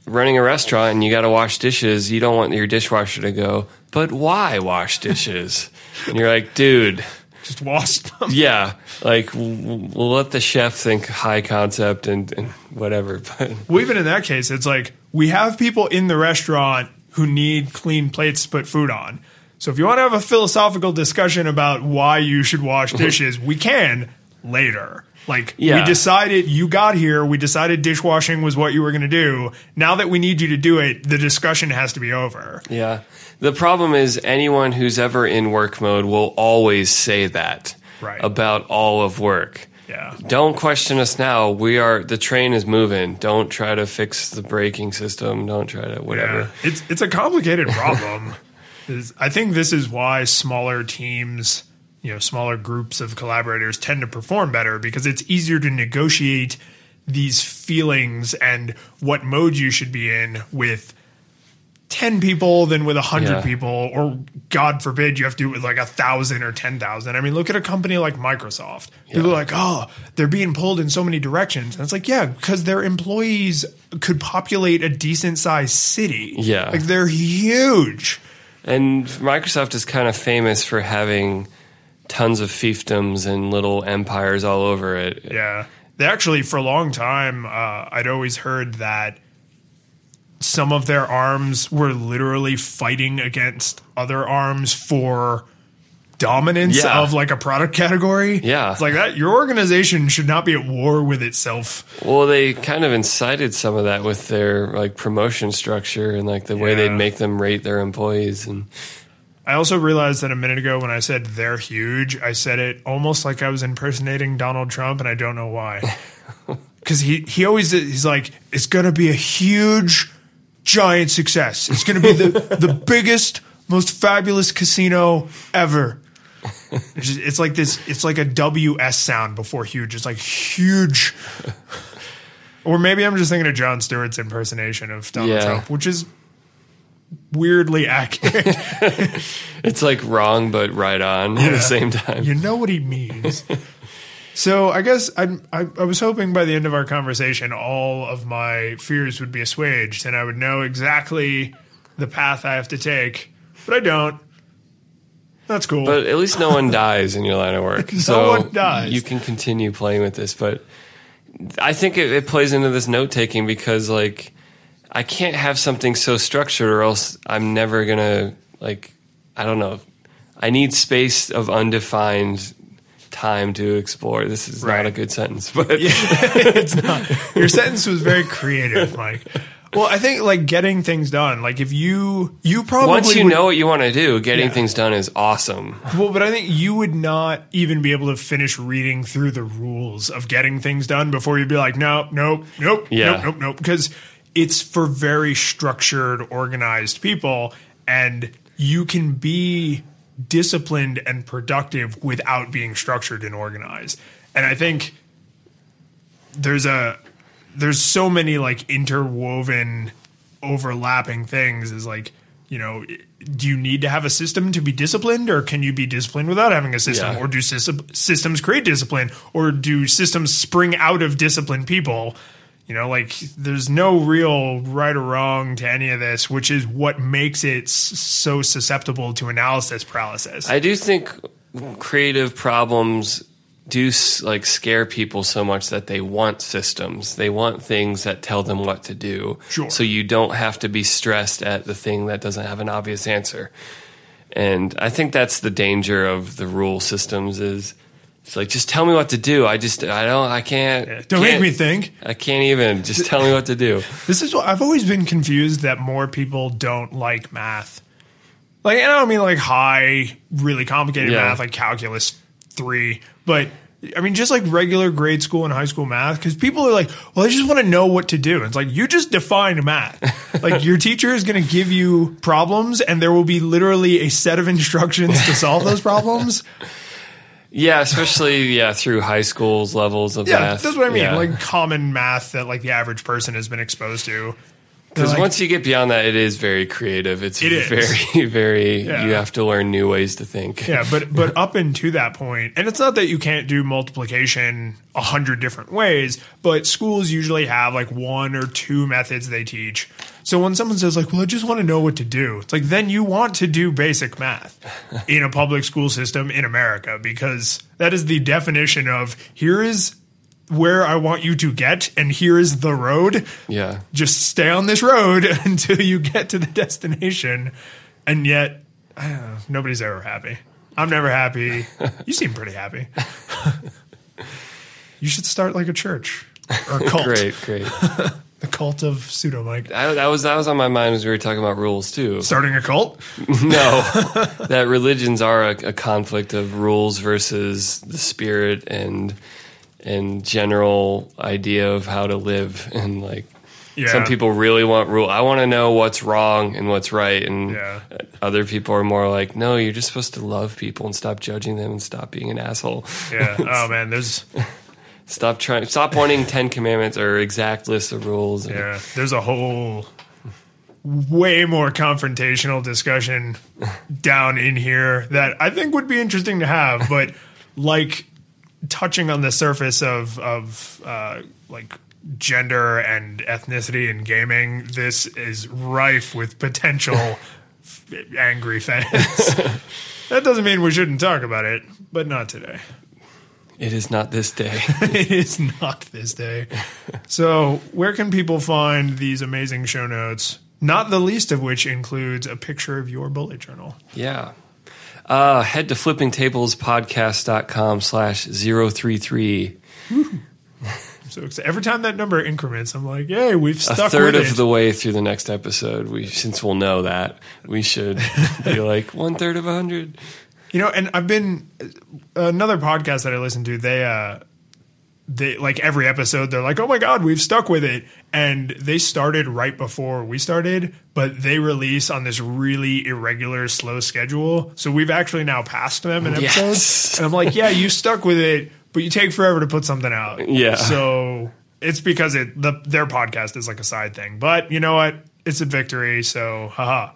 running a restaurant and you got to wash dishes, you don't want your dishwasher to go. But why wash dishes? and you're like, dude, Just wash them. yeah, like w- we'll let the chef think high concept and, and whatever. [laughs] But Well, even in that case, it's like we have people in the restaurant who need clean plates to put food on. So if you want to have a philosophical discussion about why you should wash mm-hmm. dishes, we can later. Like Yeah. we decided you got here, we decided dishwashing was what you were going to do. Now that we need you to do it, the discussion has to be over. Yeah. The problem is anyone who's ever in work mode will always say that Right. about all of work. Yeah. Don't question us now. We are the train is moving. Don't try to fix the braking system. Don't try to whatever. Yeah. It's it's a complicated problem. [laughs] Is- I think this is why smaller teams, you know, smaller groups of collaborators tend to perform better because it's easier to negotiate these feelings and what mode you should be in with 10 people than with 100 Yeah. people or god forbid you have to do it with like a thousand or 10,000 I mean look at a company like Microsoft. People are like oh they're being pulled in so many directions. And it's like yeah because their employees could populate a decent sized city. Yeah. like they're huge And Microsoft is kind of famous for having tons of fiefdoms and little empires all over it. Yeah. They actually, for a long time, uh, I'd always heard that some of their arms were literally fighting against other arms for dominance Yeah. of like a product category. Yeah. It's like that. Your organization should not be at war with itself. Well, they kind of incited some of that with their like promotion structure and like the way they'd make them rate their employees and I also realized that a minute ago when I said they're huge, I said it almost like I was impersonating Donald Trump, and I don't know why. [laughs] Because he, he always he's like, it's going to be a huge, giant success. It's going to be the, the [laughs] biggest, most fabulous casino ever. It's, like this. It's like a WS sound before huge. It's like huge. Or maybe I'm just thinking of Jon Stewart's impersonation of Donald Yeah. Trump, which is weirdly accurate. [laughs] it's like wrong but right on at the same time. You know what he means. so I guess I'm, I, I was hoping by the end of our conversation, all of my fears would be assuaged, and I would know exactly the path I have to take. But I don't. That's cool. But at least no one [laughs] dies in your line of work. No so one dies. You can continue playing with this, but I think it, it plays into this note taking because like I can't have something so structured or else I'm never gonna like I don't know. I need space of undefined time to explore. This is Right. not a good sentence, but [laughs] it's not. [laughs] Your sentence was very creative, Mike. Well, I think like getting things done. Like if you you probably once you would- know what you want to do, getting Yeah. things done is awesome. Well, but I think you would not even be able to finish reading through the rules of getting things done before you'd be like, nope, nope, nope, Yeah. nope, nope, nope. Because it's for very structured, organized people, and you can be disciplined and productive without being structured and organized. And I think there's a there's so many like interwoven overlapping things is like you know do you need to have a system to be disciplined or can you be disciplined without having a system? Yeah. or do system, systems create discipline? Or do systems spring out of disciplined people? You know like there's no real right or wrong to any of this which is what makes it so susceptible to analysis paralysis. I do think creative problems do like scare people so much that they want systems. They want things that tell them what to do. Sure. So you don't have to be stressed at the thing that doesn't have an obvious answer. And I think that's the danger of the rule systems is it's like just tell me what to do. I just I don't I can't don't make can't- me think I can't even just tell me what to do. This is what I've always been confused that more people don't like math. Like, and I don't mean like high, really complicated Yeah. math, like calculus three, but I mean, just like regular grade school and high school math, because people are like, well, I just want to know what to do. It's like, you just defined math. [laughs] like, your teacher is going to give you problems, and there will be literally a set of instructions to solve those problems. [laughs] Yeah, especially yeah through high school's levels of Yeah, math. that's what I mean. Yeah. Like, common math that, like, the average person has been exposed to. Because like- once you get beyond that, it is very creative. It's It very, [laughs] very. Yeah. You have to learn new ways to think. Yeah, but but up into that point, and it's not that you can't do multiplication a hundred different ways, but schools usually have like one or two methods they teach. So when someone says like, "Well, I just want to know what to do," it's like then you want to do basic math [laughs] in a public school system in America because that is the definition of here is where I want you to get, and here is the road. Yeah. Just stay on this road [laughs] until you get to the destination, and yet I don't know, nobody's ever happy. I'm never happy. [laughs] You seem pretty happy. [laughs] you should start like a church or a cult. Great, great. The cult of pseudo Mike. I, that was that was on my mind as we were talking about rules too. Starting a cult? no, that religions are a, a conflict of rules versus the spirit and and general idea of how to live and like Yeah. some people really want rule i want to know what's wrong and what's right and Yeah. other people are more like no you're just supposed to love people and stop judging them and stop being an asshole Yeah. [laughs] Oh man, there's [laughs] stop trying stop wanting 10 commandments or exact lists of rules and- yeah, there's a whole way more confrontational discussion [laughs] down in here that I think would be interesting to have, but like touching on the surface of of uh, like gender and ethnicity in gaming, this is rife with potential f- [laughs] angry fans. [laughs] that doesn't mean we shouldn't talk about it, but not today. it is not this day [laughs] it is not this day. So, where can people find these amazing show notes? Not the least of which includes a picture of your bullet journal. yeah uh, head to flippingtablespodcast.com slash 033 [laughs] So every time that number increments, I'm like, "Yay, we've a third of it." the way through the next episode. We since we'll know that we should be [laughs] like one third of a hundred. You know, and I've been another podcast that I listen to. They, uh, they like every episode. They're like, "Oh my god, we've stuck with it," and they started right before we started, but they release on this really irregular, slow schedule. So we've actually now passed them in Yes. episodes, and I'm like, "Yeah, you stuck with it, but you take forever to put something out." Yeah. So it's because it the their podcast is like a side thing, but you know what? It's a victory. So, haha.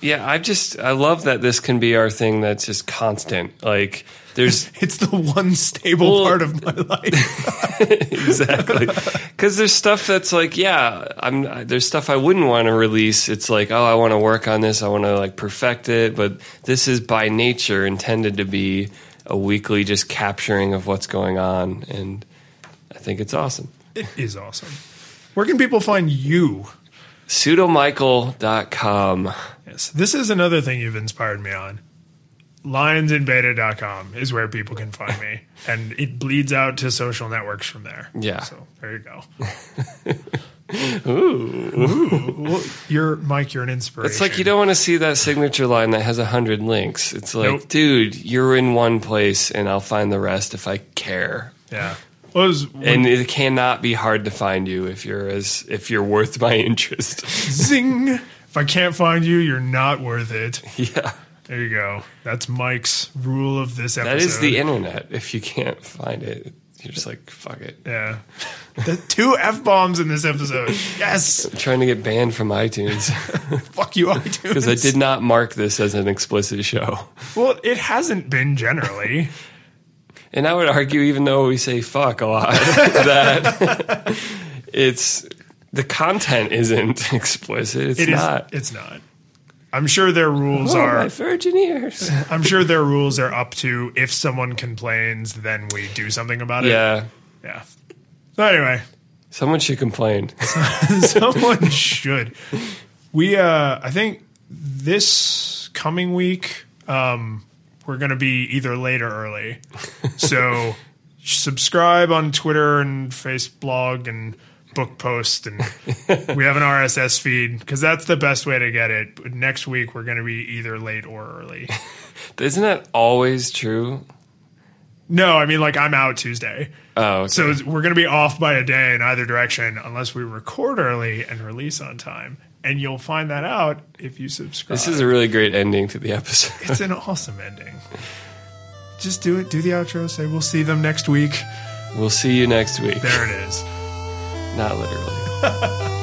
Yeah, I just I love that this can be our thing. That's just constant. Like there's [laughs] It's the one stable Well- part of my life. [laughs] exactly because there's stuff that's like yeah i'm there's stuff i wouldn't want to release it's like oh i want to work on this i want to like perfect it but this is by nature intended to be a weekly just capturing of what's going on and i think it's awesome It is awesome. Where can people find you? pseudomichael.com Yes. This is another thing you've inspired me on. Lionsinbeta.com is where people can find me. [laughs] And it bleeds out to social networks from there. Yeah. So there you go. [laughs] Ooh. Well, you're Mike, you're an inspiration. it's like you don't want to see that signature line that has a hundred links it's like Nope. dude you're in one place and i'll find the rest if i care Yeah. Was and it cannot be hard to find you if you're as if you're worth my interest. [laughs] zing. If I can't find you, you're not worth it. yeah, There you go. That's Mike's rule of this episode. that is the internet. If you can't find it, you're just like fuck it. Yeah. The two F bombs in this episode. Yes. I'm trying to get banned from iTunes [laughs] Fuck you, [laughs] iTunes. because I did not mark this as an explicit show. Well, it hasn't been generally. And I would argue, even though we say fuck a lot, [laughs] that it's the content isn't [laughs] explicit. It's It is. not. It's not. I'm sure their rules Oh, are. my virgin ears. [laughs] I'm sure their rules are up to if someone complains, then we do something about it. Yeah, Yeah. So anyway, someone should complain. someone should. We, uh, I think this coming week, um, we're going to be either late or early. So subscribe on Twitter and Faceblog and book post and we have an RSS feed because that's the best way to get it. But next week we're going to be either late or early. [laughs] Isn't that always true? No, I mean like I'm out Tuesday. Oh, okay. So we're going to be off by a day in either direction unless we record early and release on time. And you'll find that out if you subscribe. this is a really great ending to the episode. it's an awesome ending. Just do it. Do the outro. Say we'll see them next week. we'll see you next week. There it is. Not literally. [laughs]